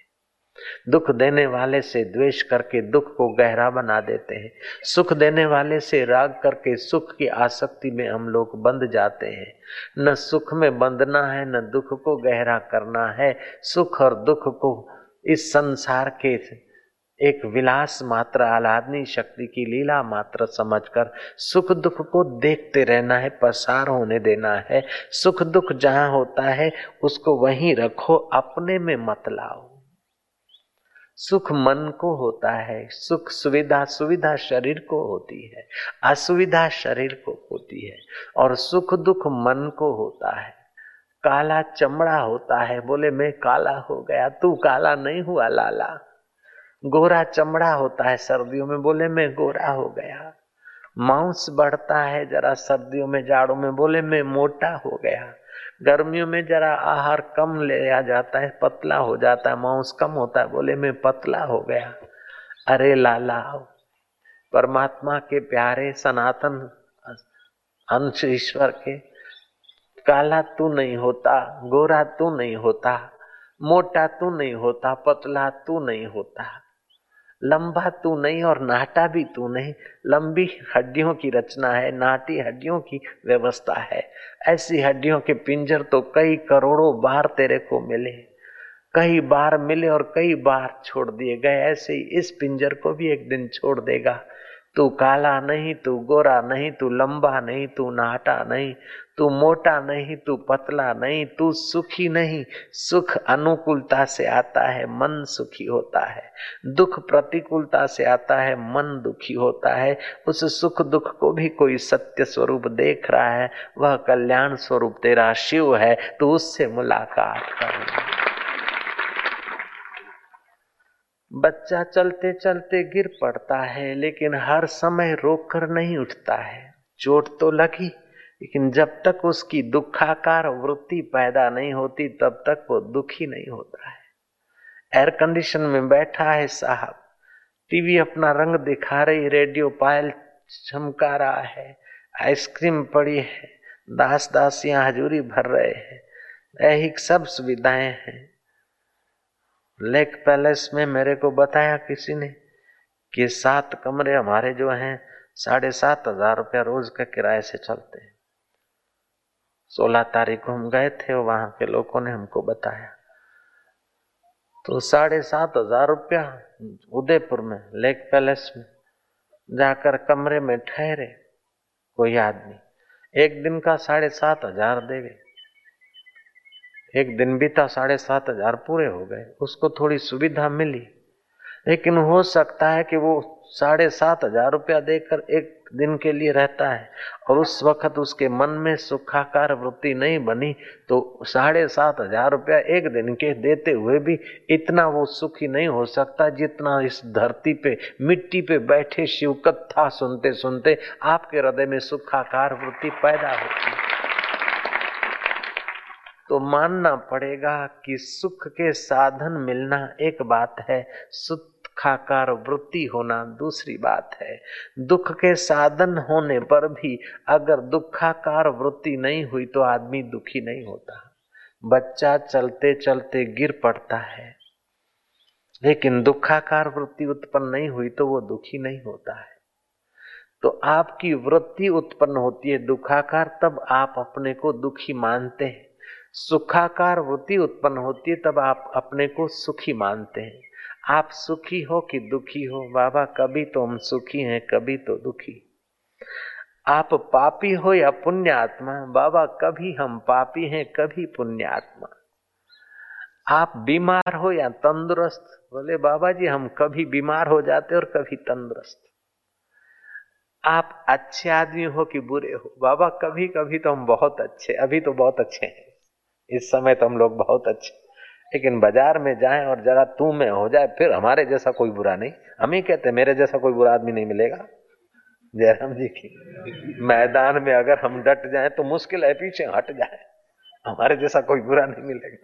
दुख देने वाले से द्वेष करके दुख को गहरा बना देते हैं। सुख देने वाले से राग करके सुख की आसक्ति में हम लोग बंध जाते हैं। न सुख में बंधना है, न दुख को गहरा करना है। सुख और दुख को इस संसार के एक विलास मात्र आलादनी शक्ति की लीला मात्र समझकर सुख दुख को देखते रहना है, पसार होने देना है। सुख दुख जहाँ होता है, उसको वहीं रखो, अपने में मत लाओ। सुख मन को होता है, सुख सुविधा सुविधा शरीर को होती है, असुविधा शरीर को होती है और सुख दुख मन को होता है। काला चमड़ा होता है, बोले, मैं काला हो गया, तू काला नहीं हुआ, लाला। गोरा चमड़ा होता है सर्दियों में, बोले मैं गोरा हो गया। मांस बढ़ता है जरा सर्दियों में जाड़ों में, बोले मैं मोटा हो गया। गर्मियों में जरा आहार कम लिया जाता है, पतला हो जाता है, मांस कम होता है, बोले मैं पतला हो गया। अरे लाला, परमात्मा के प्यारे सनातन अंश ईश्वर के, काला तू नहीं होता, गोरा तू नहीं होता, मोटा तू नहीं होता, पतला तू नहीं होता। लंबा तू नहीं और नाटा भी तू नहीं। लंबी हड्डियों की रचना है, नाटी हड्डियों की व्यवस्था है। ऐसी हड्डियों के पिंजर तो कई करोड़ों बार तेरे को मिले। कई बार मिले और कई बार छोड़ दिए गए। ऐसे ही इस पिंजर को भी एक दिन छोड़ देगा। तू काला नहीं, तू गोरा नहीं, तू लंबा नहीं, तू नाटा नहीं। तू मोटा नहीं, तू पतला नहीं, तू सुखी नहीं। सुख अनुकूलता से आता है, मन सुखी होता है। दुख प्रतिकूलता से आता है, मन दुखी होता है। उस सुख दुख को भी कोई सत्य स्वरूप देख रहा है। वह कल्याण स्वरूप तेरा शिव है, तू उससे मुलाकात कर बच्चा चलते चलते गिर पड़ता है, लेकिन हर समय रोक कर नहीं उठता है। चोट तो लगी। लेकिन जब तक उसकी दुखाकार वृत्ति पैदा नहीं होती, तब तक वो दुखी नहीं होता है। एयर कंडीशन में बैठा है साहब। टीवी अपना रंग दिखा रही रेडियो पायल चमका रहा है, आइसक्रीम पड़ी है दास दासियाँ हजूरी भर रहे हैं, ऐहिक सब सुविधाएँ हैं। लेक पैलेस में मेरे को बताया किसी ने कि सात कमरे हमारे जो हैं, साढ़े सात हज़ार रुपया रोज के किराए से चलते हैं। सोलह तारीख को हम गए थे, वहाँ के लोगों ने हमको बताया। तो साढ़े सात हज़ार रुपया उदयपुर में, लेक पैलेस में, जाकर कमरे में ठहरे कोई आदमी। एक दिन का साढ़े सात हज़ार देवे एक दिन बीता, साढ़े सात हज़ार पूरे हो गए। उसको थोड़ी सुविधा मिली, लेकिन हो सकता है कि वो साढ़े सात हज़ार रुपया देकर एक दिन के लिए रहता है और उस वक्त उसके मन में सुखाकार वृत्ति नहीं बनी तो साढ़े सात हज़ार रुपया एक दिन के देते हुए भी इतना वो सुखी नहीं हो सकता जितना इस धरती पे, मिट्टी पे बैठे शिव कथा सुनते सुनते आपके हृदय में सुखाकार वृत्ति पैदा होती है। तो मानना पड़ेगा कि सुख के साधन मिलना एक बात है सुखाकार वृत्ति होना दूसरी बात है। दुख के साधन होने पर भी अगर दुखाकार वृत्ति नहीं हुई तो आदमी दुखी नहीं होता। बच्चा चलते चलते गिर पड़ता है। लेकिन दुखाकार वृत्ति उत्पन्न नहीं हुई तो वो दुखी नहीं होता है। तो आपकी वृत्ति उत्पन्न होती है। दुखाकार तब आप अपने को दुखी मानते हैं। सुखाकार वृत्ति उत्पन्न होती है तब आप अपने को सुखी मानते हैं। आप सुखी हो कि दुखी हो? बाबा, कभी तो हम सुखी हैं, कभी तो दुखी। आप पापी हो या पुण्य आत्मा बाबा, कभी हम पापी हैं, कभी पुण्य आत्मा आप बीमार हो या तंदुरुस्त? बोले बाबा जी हम कभी बीमार हो जाते और कभी तंदुरुस्त। आप अच्छे आदमी हो कि बुरे हो? बाबा कभी कभी तो हम बहुत अच्छे, अभी तो बहुत अच्छे हैं। इस समय तो हम लोग बहुत अच्छे लेकिन बाज़ार में जाए और जरा तू में हो जाए, फिर हमारे जैसा कोई बुरा नहीं। हम ही कहते मेरे जैसा कोई बुरा आदमी नहीं मिलेगा। जयराम जी की मैदान में अगर हम डट जाए तो मुश्किल है, पीछे हट जाए। हमारे जैसा कोई बुरा नहीं मिलेगा।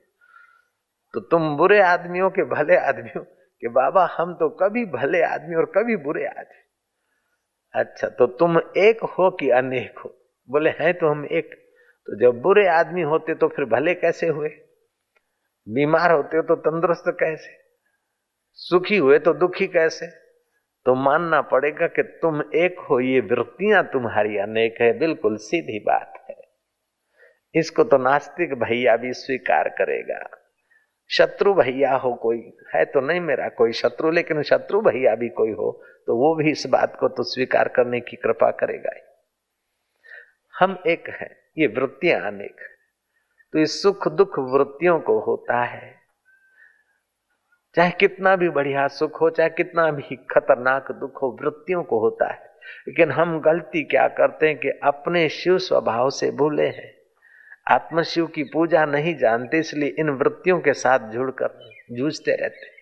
तो तुम बुरे आदमियों के भले आदमियों के बाबा, हम तो कभी भले आदमी और कभी बुरे आदमी। अच्छा तो तुम एक हो कि अनेक हो? बोले, हैं तो हम एक। तो जब बुरे आदमी होते तो फिर भले कैसे हुए? बीमार होते हो तो तंदुरुस्त कैसे? सुखी हुए तो दुखी कैसे? तो मानना पड़ेगा कि तुम एक हो, ये वृत्तियाँ तुम्हारी अनेक है, बिल्कुल सीधी बात है। इसको तो नास्तिक भैया भी स्वीकार करेगा। शत्रु भैया हो कोई, है तो नहीं मेरा कोई शत्रु, लेकिन शत्रु भैया भी कोई हो तो वो भी इस बात को तो स्वीकार करने की कृपा करेगा हम एक हैं, ये वृत्तियाँ अनेक तो इस सुख दुख वृत्तियों को होता है। चाहे कितना भी बढ़िया सुख हो चाहे कितना भी खतरनाक दुख हो वृत्तियों को होता है। लेकिन हम गलती क्या करते हैं कि अपने शिव स्वभाव से भूले हैं। आत्मशिव की पूजा नहीं जानते इसलिए इन वृत्तियों के साथ जुड़कर जूझते रहते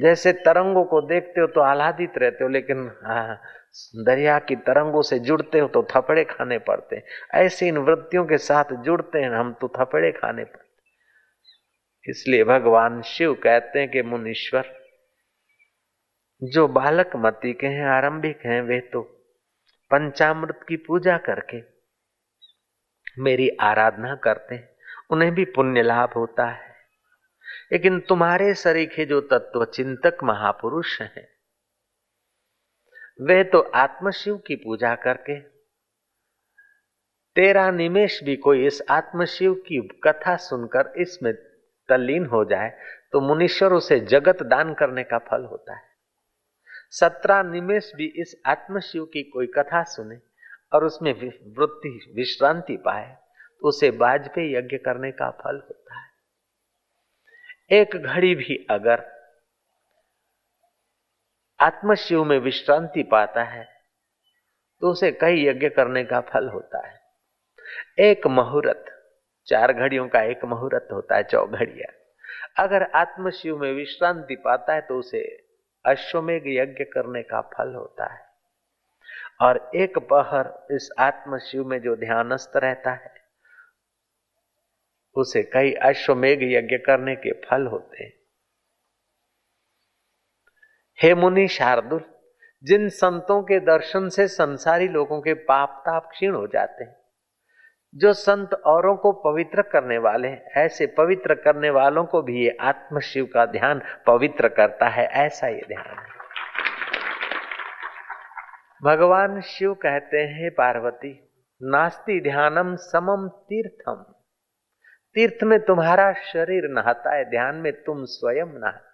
जैसे तरंगों को देखते हो तो आह्लादित रहते हो लेकिन हाँ, दरिया की तरंगों से जुड़ते हो तो थपड़े खाने पड़ते हैं। ऐसे इन वृत्तियों के साथ जुड़ते हैं, हम तो थपड़े खाने पड़ते इसलिए भगवान शिव कहते हैं कि मुनीश्वर, जो बालक मती के हैं, आरंभिक हैं, वे तो पंचामृत की पूजा करके मेरी आराधना करते हैं। उन्हें भी पुण्य लाभ होता है। लेकिन तुम्हारे सरीखे जो तत्व चिंतक महापुरुष हैं वे तो आत्मशिव की पूजा करके तेरा निमेश भी कोई इस आत्मशिव की कथा सुनकर इसमें तल्लीन हो जाए तो मुनीश्वर उसे जगत दान करने का फल होता है। सत्रह निमेश भी इस आत्मशिव की कोई कथा सुने और उसमें वृत्ति, विश्रांति पाए तो उसे बाजपेयी यज्ञ करने का फल होता है। एक घड़ी भी अगर आत्मशिव में विश्रांति पाता है तो उसे कई यज्ञ करने का फल होता है। एक मुहूर्त, चार घड़ियों का एक मुहूर्त होता है, चौ घड़िया। अगर आत्मशिव में विश्रांति पाता है तो उसे अश्वमेघ यज्ञ करने का फल होता है। और एक पहर इस आत्म शिव में जो ध्यानस्थ रहता है, उसे कई अश्वमेघ यज्ञ करने के फल होते हैं। हे मुनि शार्दुल, जिन संतों के दर्शन से संसारी लोगों के पाप ताप क्षीण हो जाते हैं, जो संत औरों को पवित्र करने वाले हैं, ऐसे पवित्र करने वालों को भी ये आत्म शिव का ध्यान पवित्र करता है, ऐसा ये ध्यान है। भगवान शिव कहते हैं पार्वती, नास्ति ध्यानम समम तीर्थम। तीर्थ में तुम्हारा शरीर नहाता है, ध्यान में तुम स्वयं नहाते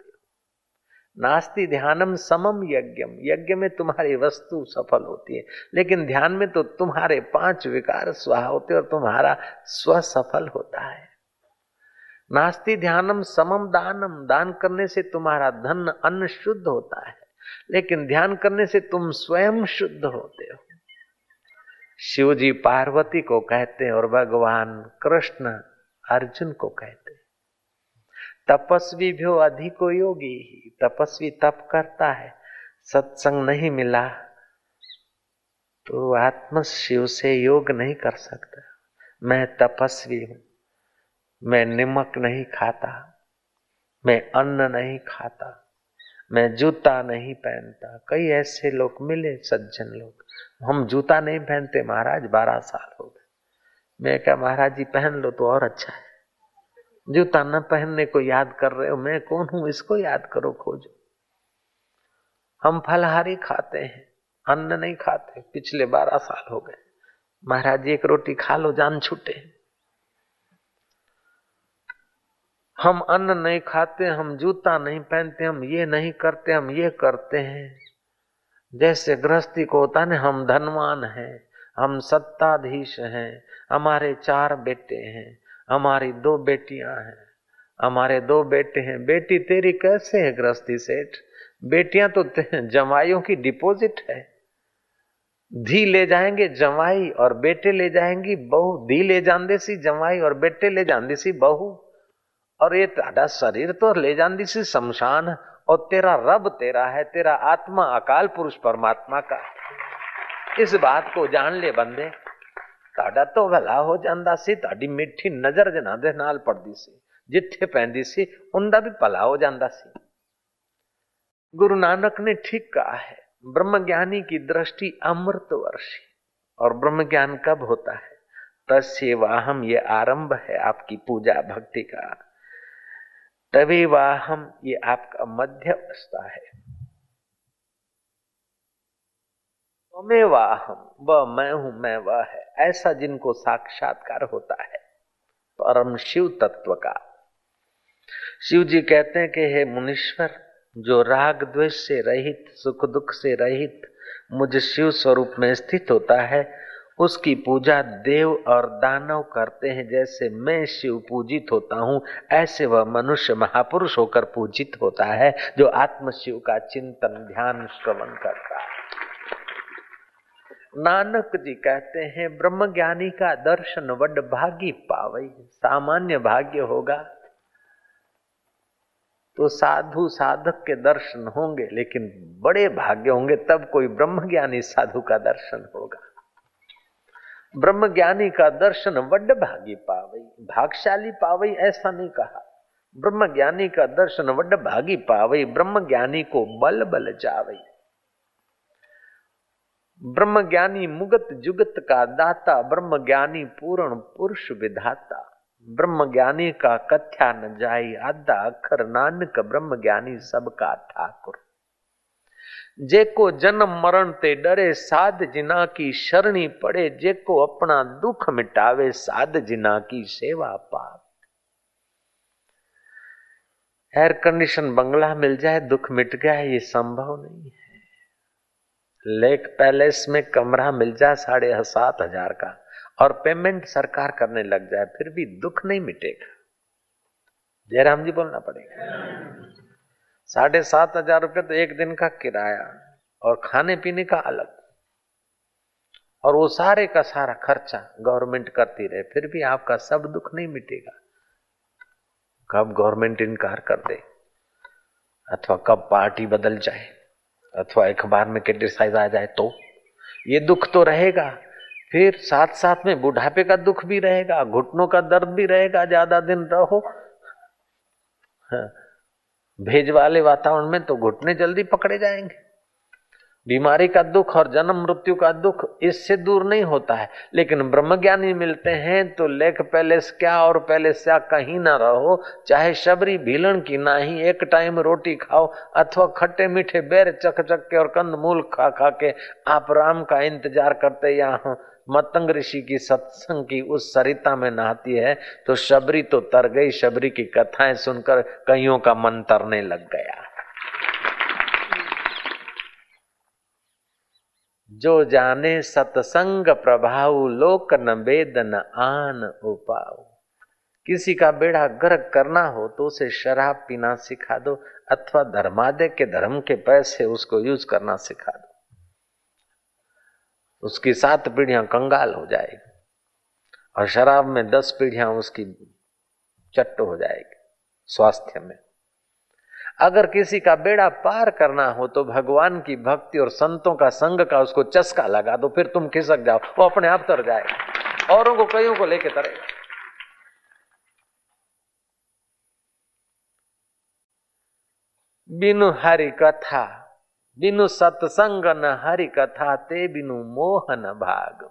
नास्ति ध्यानम समम यज्ञम। यज्ञ में तुम्हारी वस्तु सफल होती है। लेकिन ध्यान में तो तुम्हारे पाँच विकार स्वाहा होते और तुम्हारा स्व सफल होता है। नास्ति ध्यानम समम दानम। दान करने से तुम्हारा धन अन्न शुद्ध होता है। लेकिन ध्यान करने से तुम स्वयं शुद्ध होते हो। शिव जी पार्वती को कहते हैं और भगवान कृष्ण अर्जुन को कहते तपस्वी भी अधिको योगी ही तपस्वी तप करता है, सत्संग नहीं मिला तो आत्म शिव से योग नहीं कर सकता। मैं तपस्वी हूँ, मैं निमक नहीं खाता, मैं अन्न नहीं खाता, मैं जूता नहीं पहनता। कई ऐसे लोग मिले, सज्जन लोग। हम जूता नहीं पहनते महाराज, बारह साल हो गए। मैं क्या महाराज जी, पहन लो तो और अच्छा है। जूता न पहनने को याद कर रहे हो, मैं कौन हूँ? इसको याद करो, खोजो। हम फलहारी खाते हैं, अन्न नहीं खाते, पिछले बारह साल हो गए। महाराज जी, एक रोटी खा लो, जान छूटे। हम अन्न नहीं खाते, हम जूता नहीं पहनते, हम ये नहीं करते, हम ये करते हैं। जैसे गृहस्थी को होता है हम धनवान हैं, हम सत्ताधीश हैं, हमारे चार बेटे हैं हमारी दो बेटियाँ हैं। हमारे दो बेटे हैं। बेटी तेरी कैसे है गृहस्थी सेठ? बेटियाँ तो जमाइयों की डिपॉजिट है। धी ले जाएँगे जमाई और बेटे ले जाएँगी बहू। धी ले जाते सी जमाई और बेटे ले जाती सी बहू। और ये ताड़ा शरीर तो ले जाती सी शमशान और तेरा रब तेरा है। तेरा आत्मा अकाल पुरुष परमात्मा का इस बात को जान ले बंदे। ਤੁਹਾਡਾ तो भला हो ਜਾਂਦਾ ਸੀ ਤੁਹਾਡੀ ਮਿੱਠੀ ਨਜ਼ਰ ਜਨਾ ਦੇ ਨਾਲ ਪੜਦੀ ਸੀ ਜਿੱਥੇ ਪੈਂਦੀ ਸੀ ਉਹਦਾ भी भला हो जाता सी गुरु नानक ने ठीक कहा है ब्रह्म ज्ञानी की दृष्टि अमृत वर्षी और ब्रह्म ज्ञान कब होता है तस्य वाहम ये आरंभ है आपकी पूजा भक्ति का तभी वाहम ये आपका मध्य अवस्था है वाहम वह मैं हूँ मैं वह है, ऐसा जिनको साक्षात्कार होता है, परम शिव तत्व का। शिव जी कहते हैं कि हे मुनीश्वर, जो राग द्वेष से रहित, सुख दुख से रहित मुझ शिव स्वरूप में स्थित होता है, उसकी पूजा देव और दानव करते हैं, जैसे मैं शिव पूजित होता हूँ, ऐसे वह मनुष्य महापुरुष होकर पूजित होता है, जो आत्म शिव का चिंतन, ध्यान, श्रवण करता है। नानक जी कहते हैं ब्रह्म ज्ञानी का दर्शन वड भागी पावई, सामान्य भाग्य होगा। तो साधु साधक के दर्शन होंगे, लेकिन बड़े भाग्य होंगे, तब कोई ब्रह्म ज्ञानी साधु का दर्शन होगा। ब्रह्म ज्ञानी का दर्शन वड भागी पावई भागशाली पावई ऐसा नहीं कहा। ब्रह्म ज्ञानी का दर्शन वड भागी पावई ब्रह्म ज्ञानी को बल बल जावई। ब्रह्म ज्ञानी मुगत जुगत का दाता ब्रह्म ज्ञानी पूर्ण पुरुष विधाता। ब्रह्म ज्ञानी का कथ्या न जाई आधा अखर, नानक ब्रह्म ज्ञानी सबका ठाकुर। जेको जन्म मरण ते डरे, साध जिना की शरणी पड़े जेको अपना दुख मिटावे, साध जिना की सेवा पाप एयर कंडीशन बंगला मिल जाए, दुख मिट गया है, ये संभव नहीं है। लेक पैलेस में कमरा मिल जाए साढ़े सात हज़ार का और पेमेंट सरकार करने लग जाए, फिर भी दुख नहीं मिटेगा। जयराम जी बोलना पड़ेगा। साढ़े सात हज़ार रुपये तो एक दिन का किराया और खाने पीने का अलग। और वो सारे का सारा खर्चा गवर्नमेंट करती रहे, फिर भी आपका सब दुख नहीं मिटेगा। कब गवर्नमेंट इनकार कर दे अथवा कब पार्टी बदल जाए। अथवा अखबार में क्रिटिसाइज आ जाए तो। ये दुख तो रहेगा। फिर साथ साथ में बुढ़ापे का दुख भी रहेगा घुटनों का दर्द भी रहेगा ज़्यादा दिन रहो। हाँ, भेज वाले वातावरण में तो घुटने जल्दी पकड़े जाएँगे। बीमारी का दुख और जन्म मृत्यु का दुख इससे दूर नहीं होता है। लेकिन ब्रह्मज्ञानी मिलते हैं तो लेख पैलेस क्या और पैलेस क्या कहीं ना रहो। चाहे शबरी भीलन की ना ही एक टाइम रोटी खाओ अथवा खट्टे मीठे बेर चक चक के और कंद मूल खा खा के आप राम का इंतज़ार करते यहाँ मतंग ऋषि की सत्संग की उस सरिता में नहाती है तो शबरी तो तर गई। शबरी की कथाएँ सुनकर कईयों का मन तरने लग गया। जो जाने सत्संग प्रभाव, लोक न वेद न आन उपाऊ किसी का बेड़ा गर्क करना हो तो उसे शराब पीना सिखा दो, अथवा धर्मादय के धर्म के पैसे उसको यूज़ करना सिखा दो। उसकी सात पीढ़ियाँ कंगाल हो जाएगी, और शराब में दस पीढ़ियाँ उसकी चट्ट हो जाएगी, स्वास्थ्य में। अगर किसी का बेड़ा पार करना हो तो भगवान की भक्ति और संतों का संग का उसको चस्का लगा दो, फिर तुम खिसक जाओ, वो अपने आप तर जाएगा औरों को कईयों को लेके तरेगा बिनु हरि कथा, बिनु सत्संग न हरि कथा, ते बिनु मोह न भाग।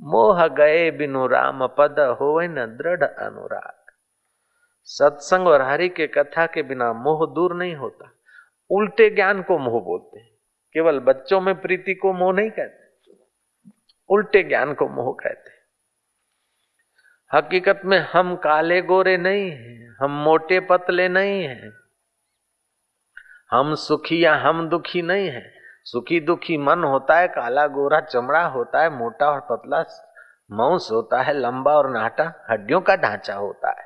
मोह गए बिनु राम पद हो न दृढ़ अनुराग। सत्संग और हरि के कथा के बिना मोह दूर नहीं होता। उल्टे ज्ञान को मोह बोलते हैं। केवल बच्चों में प्रीति को मोह नहीं कहते। उल्टे ज्ञान को मोह कहते हकीकत में हम काले गोरे नहीं हैं, हम मोटे पतले नहीं हैं। हम सुखी या हम दुखी नहीं है। सुखी दुखी मन होता है, काला गोरा चमड़ा होता है, मोटा और पतला मांस होता है, लंबा और नाटा, हड्डियों का ढांचा होता है।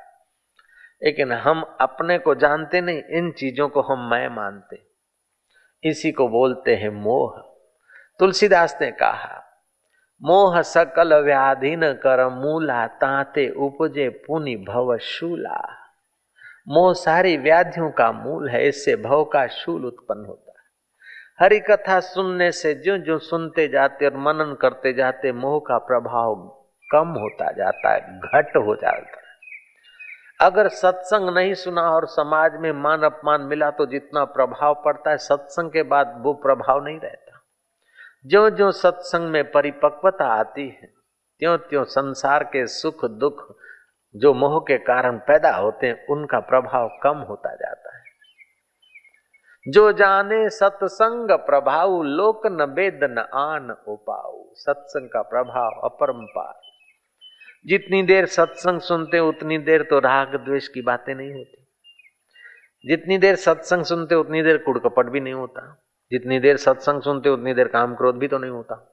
लेकिन हम अपने को जानते नहीं, इन चीज़ों को हम मैं मानते। इसी को बोलते हैं मोह। तुलसीदास ने कहा, मोह सकल व्याधीन कर, मूला ताते उपजे पुनि भव शूला। मोह सारी व्याधियों का मूल है, इससे भव का शूल उत्पन्न होता है। हरि कथा सुनने से जो जो सुनते जाते और मनन करते जाते मोह का प्रभाव कम होता जाता है, घट हो जाता है। अगर सत्संग नहीं सुना और समाज में मान अपमान मिला तो जितना प्रभाव पड़ता है, सत्संग के बाद वो प्रभाव नहीं रहता। जो जो सत्संग में परिपक्वता आती है त्यों त्यों संसार के सुख दुख जो मोह के कारण पैदा होते हैं, उनका प्रभाव कम होता जाता है। जो जाने सत्संग प्रभाव, लोक न वेद न आन उपाऊ। सत्संग का प्रभाव अपरंपार। जितनी देर सत्संग सुनते उतनी देर तो राग द्वेष की बातें नहीं होती। जितनी देर सत्संग सुनते उतनी देर कुड़कपट भी नहीं होता। जितनी देर सत्संग सुनते उतनी देर काम क्रोध भी तो नहीं होता।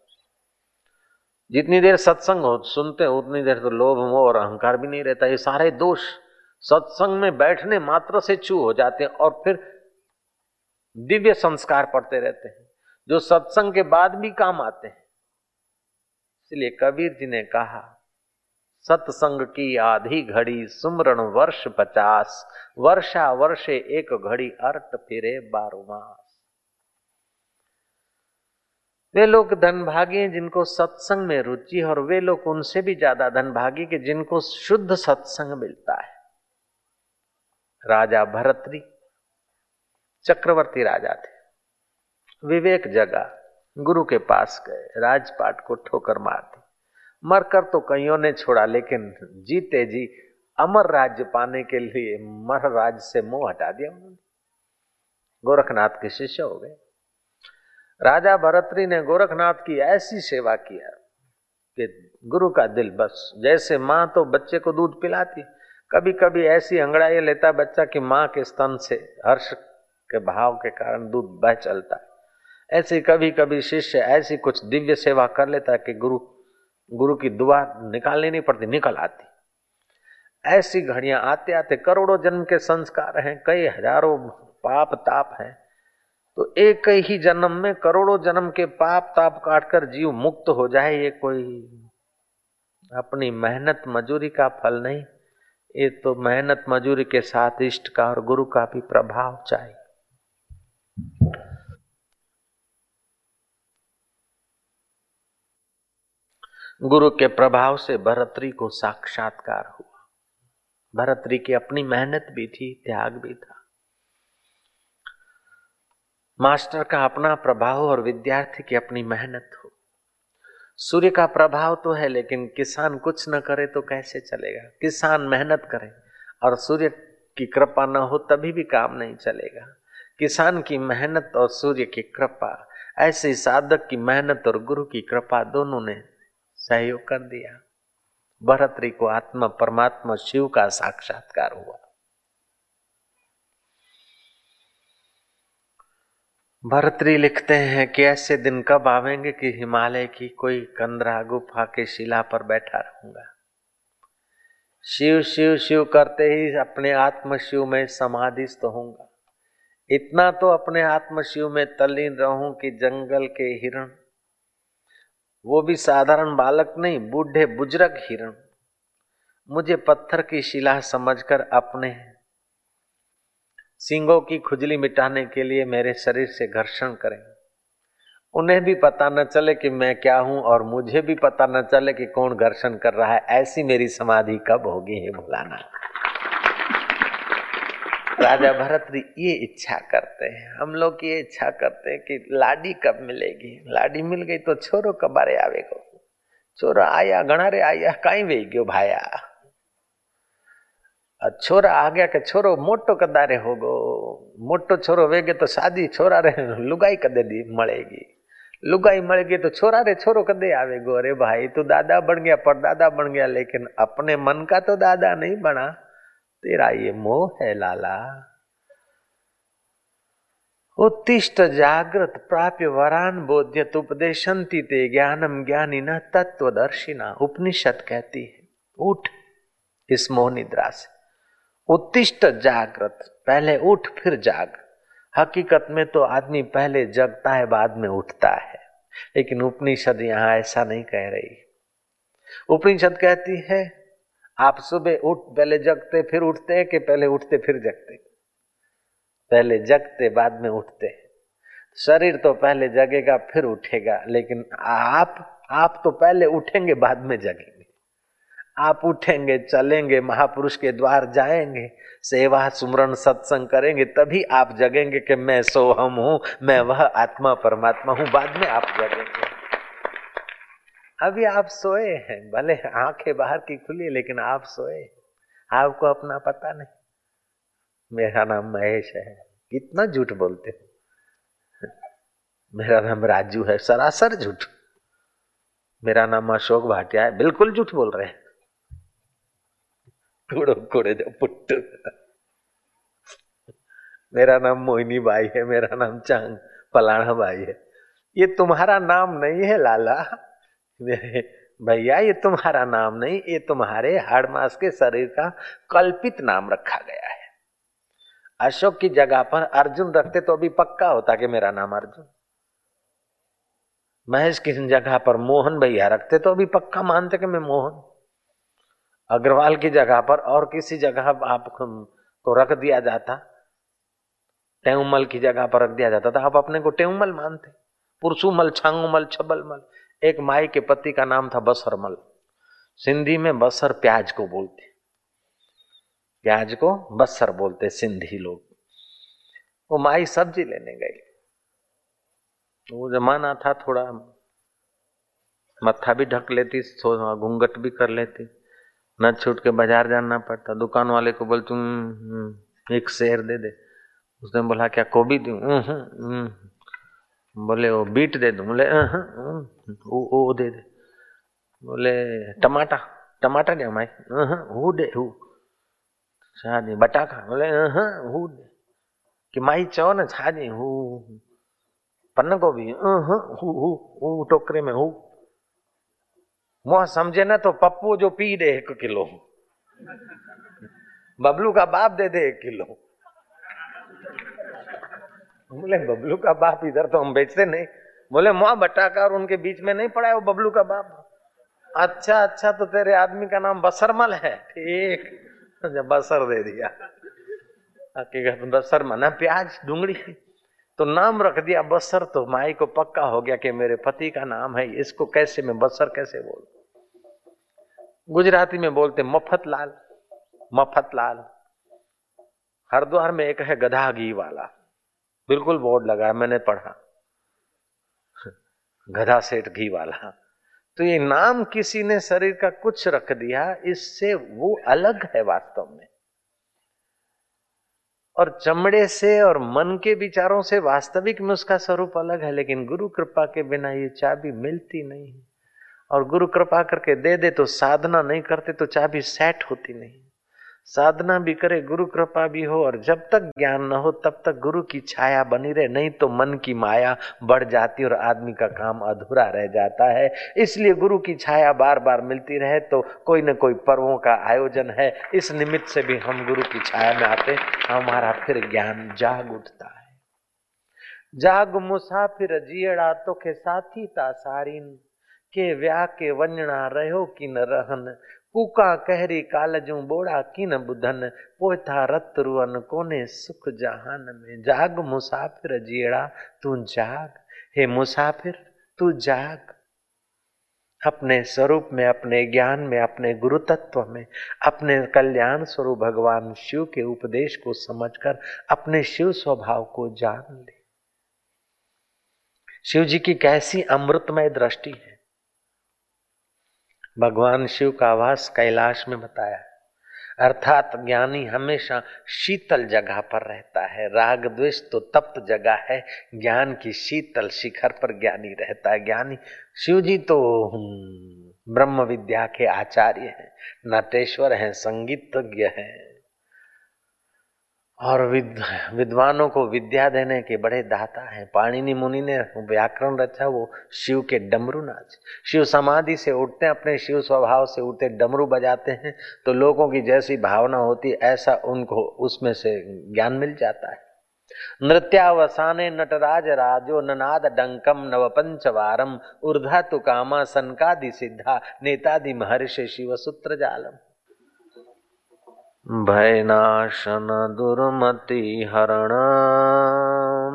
जितनी देर सत्संग हो, सुनते उतनी देर तो लोभ, मोह और अहंकार भी नहीं रहता। ये सारे दोष सत्संग में बैठने मात्र से चू हो जाते हैं और फिर दिव्य संस्कार पड़ते रहते हैं, जो सत्संग के बाद भी काम आते हैं। इसलिए कबीर जी ने कहा सत्संग की आधी घड़ी सुमरण वर्ष पचास, वर्षा वर्षे एक घड़ी अर्थ फिरे बारो मास वे लोग धनभागी हैं जिनको सत्संग में रुचि और वे लोग उनसे भी ज़्यादा धनभागी के जिनको शुद्ध सत्संग मिलता है। राजा भरतरी, चक्रवर्ती राजा थे। विवेक जगा, गुरु के पास गए, राजपाट को ठोकर मार मरकर तो कईयों ने छोड़ा, लेकिन जीते जी अमर राज्य पाने के लिए मर राज्य से मोह हटा दिया उन्होंने। गोरखनाथ के शिष्य हो गए। राजा भरतरी ने गोरखनाथ की ऐसी सेवा किया कि गुरु का दिल बस, जैसे माँ तो बच्चे को दूध पिलाती। कभी कभी ऐसी अंगड़ाई लेता बच्चा कि माँ के स्तन से हर्ष के भाव के कारण दूध बह चलता। है ऐसे कभी कभी शिष्य ऐसी कुछ दिव्य सेवा कर लेता कि गुरु गुरु की दुआ निकालनी नहीं पड़ती, निकल आती। ऐसी घड़ियाँ आते आते करोड़ों जन्म के संस्कार हैं, कई हज़ारों पाप ताप हैं। तो एक ही जन्म में करोड़ों जन्म के पाप ताप काटकर जीव मुक्त हो जाए, ये कोई अपनी मेहनत मजूरी का फल नहीं। ये तो मेहनत मजूरी के साथ इष्ट का और गुरु का भी प्रभाव चाहिए। गुरु के प्रभाव से भरतरी को साक्षात्कार हुआ। भरतरी की अपनी मेहनत भी थी, त्याग भी था। मास्टर का अपना प्रभाव और विद्यार्थी की अपनी मेहनत हो। सूर्य का प्रभाव तो है, लेकिन किसान कुछ न करे तो कैसे चलेगा? किसान मेहनत करे और सूर्य की कृपा न हो तभी भी काम नहीं चलेगा। किसान की मेहनत और सूर्य की कृपा, ऐसे साधक की मेहनत और गुरु की कृपा दोनों ने सहयोग कर दिया। भरतरी को आत्मा परमात्मा शिव का साक्षात्कार हुआ। भरतरी लिखते हैं कि ऐसे दिन कब आवेंगे कि हिमालय की कोई कंदरा गुफा के शिला पर बैठा रहूँगा। शिव शिव शिव करते ही अपने आत्म शिव में समाधिस्थ होऊँगा। इतना तो अपने आत्म शिव में तल्लीन रहूँ कि जंगल के हिरण वो भी साधारण बालक नहीं, बूढ़े बुज़ुर्ग हिरण। मुझे पत्थर की शिला समझकर अपने सिंगों की खुजली मिटाने के लिए मेरे शरीर से घर्षण करें। उन्हें भी पता न चले कि मैं क्या हूँ और मुझे भी पता न चले कि कौन घर्षण कर रहा है। ऐसी मेरी समाधि कब होगी हे भुलाना राजा भरत ये इच्छा करते हैं। हम लोग ये इच्छा करते हैं कि लाडी कब मिलेगी? लाडी मिल गई तो छोरो कबारे आवेगो छोरो आया घना रे आया कहीं वे गयो भाया? छोरा आ गया के छोरो मोटो कदारे होगो। मोटो छोरो वेगे तो शादी छोरा रे लुगाई कदे दी मळेगी। लुगाई मळ गई तो छोरा रे छोरो कदे आवेगो अरे भाई, तू दादा बन गया, परदादा बन गया, लेकिन अपने मन का तो दादा नहीं बना। तेरा ये मोह है लाला। उत्तिष्ट जागृत प्राप्य वरान बोध्यत उपदेशंती ते ज्ञानम ज्ञानी न तत्वदर्शिना उपनिषद कहती है। उठ इस मोह निद्रा से। उत्तिष्ट जागृत, पहले उठ फिर जाग। हकीकत में तो आदमी पहले जगता है, बाद में उठता है। लेकिन उपनिषद यहाँ ऐसा नहीं कह रही। उपनिषद कहती है आप सुबह उठ, पहले जगते, फिर उठते हैं कि पहले उठते, फिर जगते पहले जगते, बाद में उठते शरीर तो पहले जगेगा, फिर उठेगा, लेकिन आप आप तो पहले उठेंगे, बाद में जगेंगे। आप उठेंगे, चलेंगे, महापुरुष के द्वार जाएँगे, सेवा, सुमरण, सत्संग करेंगे, तभी आप जगेंगे कि मैं सोहम हूँ, मैं वह आत्मा, परमात्मा हूँ, बाद में आप जगेंगे। अभी आप सोए हैं, भले आँखें बाहर की खुली लेकिन आप सोए आपको अपना पता नहीं। मेरा नाम महेश है। कितना झूठ बोलते हो? मेरा नाम राजू है, सरासर झूठ। मेरा नाम अशोक भाटिया है, बिल्कुल झूठ बोल रहे हैं। कूड़ो जो मेरा नाम मोहिनी बाई है, मेरा नाम चांग पलाना बाई है। ये तुम्हारा नाम नहीं है, लाला। भैया, ये तुम्हारा नाम नहीं, ये तुम्हारे हाड़ मास के शरीर का कल्पित नाम रखा गया है। अशोक की जगह पर अर्जुन रखते तो अभी पक्का होता कि मेरा नाम अर्जुन। महेश की जगह पर मोहन भैया रखते तो अभी पक्का मानते कि मैं मोहन। अग्रवाल की जगह पर और किसी जगह आप को रख दिया जाता। टेउमल की जगह पर रख दिया जाता था आप अपने को टेउमल मानते। पुरसुमल, छांगुमल, छबलमल एक माई के पति का नाम था बसरमल। सिंधी में बसर प्याज को बोलते प्याज को बसर बोलते सिंधी लोग। वो माई सब्ज़ी लेने गई। वो जमाना था थोड़ा मत्था भी ढक लेती थोड़ा घूंघट भी कर लेती। न छूट के बाज़ार जाना पड़ता। दुकान वाले को बोल तुम हम्म, एक शेर दे दे। उसने बोला क्या कोबी दू? बोले वो बीट दे दू। बोले वो वो दे दे। बोले, टमाटा टमाटा दे माई हूँ दे हूँ छाजी बटाका, बोले, हूँ दे। कि माई चो न छाजी हूँ पन्न गोभी, हूँ हूँ टोकरे में हूँ मुआ समझे ना तो पप्पू जो पी दे एक किलो। बबलू का बाप दे दे एक किलो। बोले, बबलू का बाप इधर तो हम बेचते नहीं। बोले मुआ बटाका और उनके बीच में नहीं पड़ा है वो बबलू का बाप। अच्छा अच्छा तो तेरे आदमी का नाम बसरमल है। ठीक, जब बसर दे दिया। हकीकत बसर मना प्याज डूंगड़ी तो नाम रख दिया, बसर तो माई को पक्का हो गया कि मेरे पति का नाम है, इसको कैसे मैं बसर कैसे बोल? गुजराती में बोलते मफत लाल मफत लाल हरिद्वार में एक है गधा घी वाला। बिल्कुल बोर्ड लगा मैंने पढ़ा। गधा सेठ घी वाला। तो ये नाम किसी ने शरीर का कुछ रख दिया, इससे वो अलग है वास्तव में। और चमड़े से और मन के विचारों से वास्तविक में उसका स्वरूप अलग है, लेकिन गुरु कृपा के बिना ये चाबी मिलती नहीं। और गुरु कृपा करके दे दे तो साधना नहीं करते तो चाबी सेट होती नहीं। साधना भी करे, गुरु कृपा भी हो और जब तक ज्ञान न हो, तब तक गुरु की छाया बनी रहे। नहीं तो मन की माया बढ़ जाती और आदमी का काम अधूरा रह जाता है। इसलिए गुरु की छाया बार बार मिलती रहे तो कोई न कोई पर्वों का आयोजन है। इस निमित्त से भी हम गुरु की छाया में आते हमारा फिर ज्ञान जाग उठता है। जाग मुसाफिर जियड़ा तो के साथी ता सारीन। के व्या के वञणा रहो कि न रहन। कूका कहरी कालजू बोड़ा किन बुधन पोथा रत रुअन कोने सुख जहान में। जाग मुसाफिर जीड़ा, तू जाग। हे मुसाफिर, तू जाग। अपने स्वरूप में, अपने ज्ञान में, अपने गुरु तत्व में, अपने कल्याण स्वरूप भगवान शिव के उपदेश को समझकर, अपने शिव स्वभाव को जान ले। शिव जी की कैसी अमृतमय दृष्टि है। भगवान शिव का वास कैलाश में बताया। अर्थात ज्ञानी हमेशा शीतल जगह पर रहता है। राग द्वेष तो तप्त जगह है। ज्ञान की शीतल शिखर पर ज्ञानी रहता है। ज्ञानी शिव जी तो ब्रह्म विद्या के आचार्य हैं, नटेश्वर हैं, संगीतज्ञ हैं। और विद, विद्वानों को विद्या देने के बड़े दाता हैं। पाणिनि मुनि ने व्याकरण रचा वो शिव के डमरू नाच। शिव समाधि से उठते हैं अपने शिव स्वभाव से उठते डमरू बजाते हैं तो लोगों की जैसी भावना होती ऐसा उनको उसमें से ज्ञान मिल जाता है। नृत्यावसाने नटराज राजो ननाद डंकम नव पंचवारम ऊर्धा तु कामा सनकादि सिद्धा नेतादि महर्षि शिव सूत्र जालम। भयनाशन दुर्मति हरण।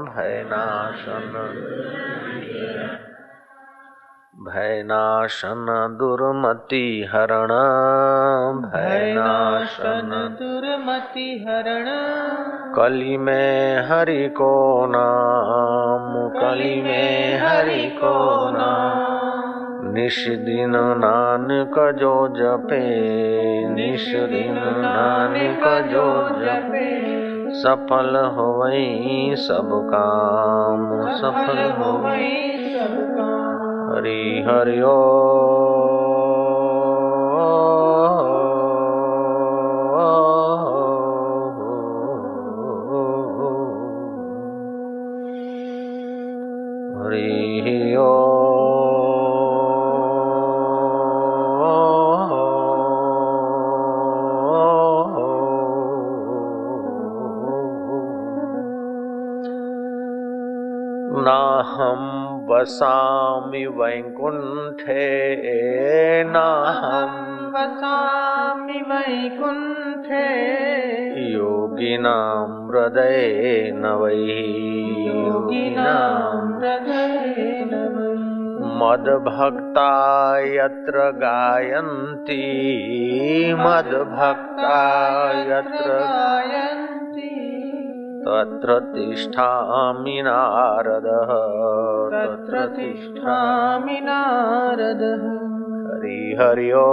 भयनाशन। भयनाशन दुर्मति हरण। भयनाशन। दुर्मति हरण। कली में हरि को नाम। कली में हरि को नाम। निश दिन नानक जो जपे निश दिन नानक जो जपे। सफल हो सब काम, सफल हो हरि हरि वसामि वैकुण्ठे नाहं वसामि वैकुण्ठे योगिनां हृदयेन वै योगिनां हृदयेन वै मद्भक्ता यत्र गायन्ति। मद्भक्ता यत्र गायन्ति। तत्र तिष्ठामि नारदः तत्र तिष्ठामि नारदः। हरि हरि ओ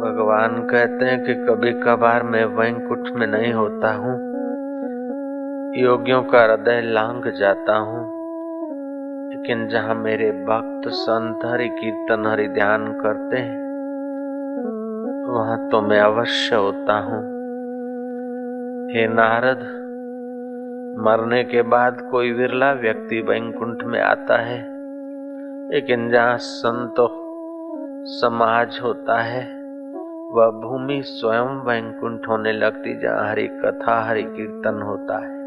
भगवान कहते हैं कि कभी कभार मैं वैंकुट में नहीं होता हूँ। योगियों का हृदय लांग जाता हूँ। लेकिन जहाँ मेरे भक्त संत हरि कीर्तन हरि ध्यान करते हैं वहाँ तो मैं अवश्य होता हूँ। हे नारद, मरने के बाद कोई विरला व्यक्ति वैकुंठ में आता है, लेकिन जहाँ संत समाज होता है, वह भूमि स्वयं वैकुंठ होने लगती, जहाँ हरि कथा, हरि कीर्तन होता है।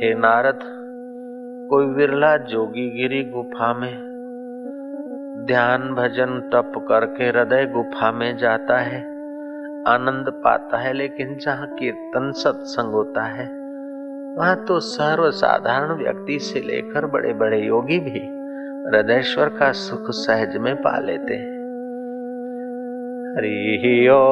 हे नारद, कोई विरला जोगी गिरी गुफा में ध्यान भजन तप करके हृदय गुफा में जाता है। आनंद पाता है, लेकिन जहाँ कीर्तन सत्संग होता है, वहाँ तो सर्वसाधारण व्यक्ति से लेकर बड़े बड़े योगी भी हृदयश्वर का सुख सहज में पा लेते हैं। हरि ओ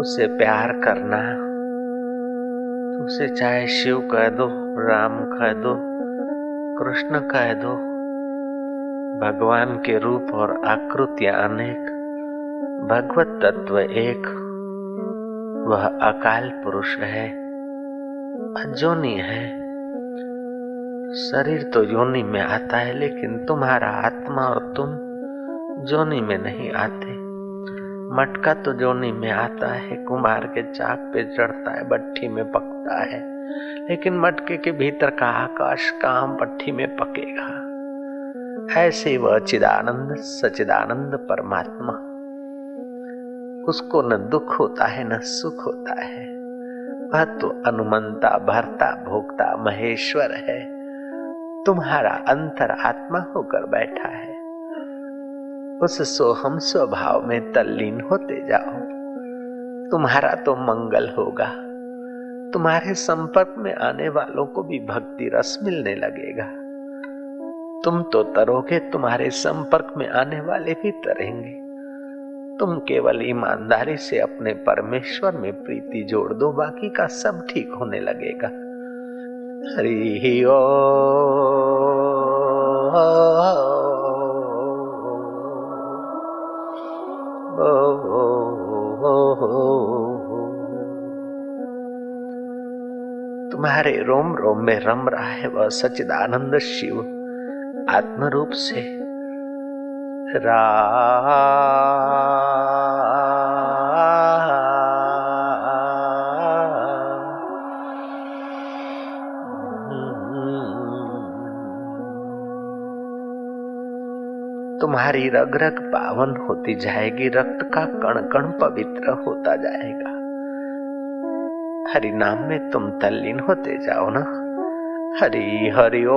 उसे प्यार करना। उसे चाहे शिव कह दो, राम कह दो, कृष्ण कह दो, भगवान के रूप और आकृतियाँ अनेक, भगवत तत्व एक। वह अकाल पुरुष है, अजोनी है। शरीर तो योनि में आता है, लेकिन तुम्हारा आत्मा और तुम जोनी में नहीं आते। मटका तो जोनी में आता है कुम्हार के चाक पे चढ़ता है भट्टी में पकता है। लेकिन मटके के भीतर का आकाश काम भट्टी में पकेगा। ऐसे वह चिदानंद, सचिदानंद परमात्मा। उसको न दुख होता है, न सुख होता है। वह तो अनुमंता, भरता, भोगता, महेश्वर है। तुम्हारा अंतर आत्मा होकर बैठा है। उस सोहम स्वभाव में तल्लीन होते जाओ। तुम्हारा तो मंगल होगा। तुम्हारे संपर्क में आने वालों को भी भक्ति रस मिलने लगेगा। तुम तो तरोगे, तुम्हारे संपर्क में आने वाले भी तरेंगे। तुम केवल ईमानदारी से अपने परमेश्वर में प्रीति जोड़ दो, बाकी का सब ठीक होने लगेगा। हरि ओ। तुम्हारे रोम रोम में रम रहा है वह सचिदानंद शिव। आत्म रूप से। रा तुम्हारी रग रग पावन होती जाएगी, रक्त का कण कण पवित्र होता जाएगा। हरि नाम में तुम तल्लीन होते जाओ ना। हरि हरि ओ।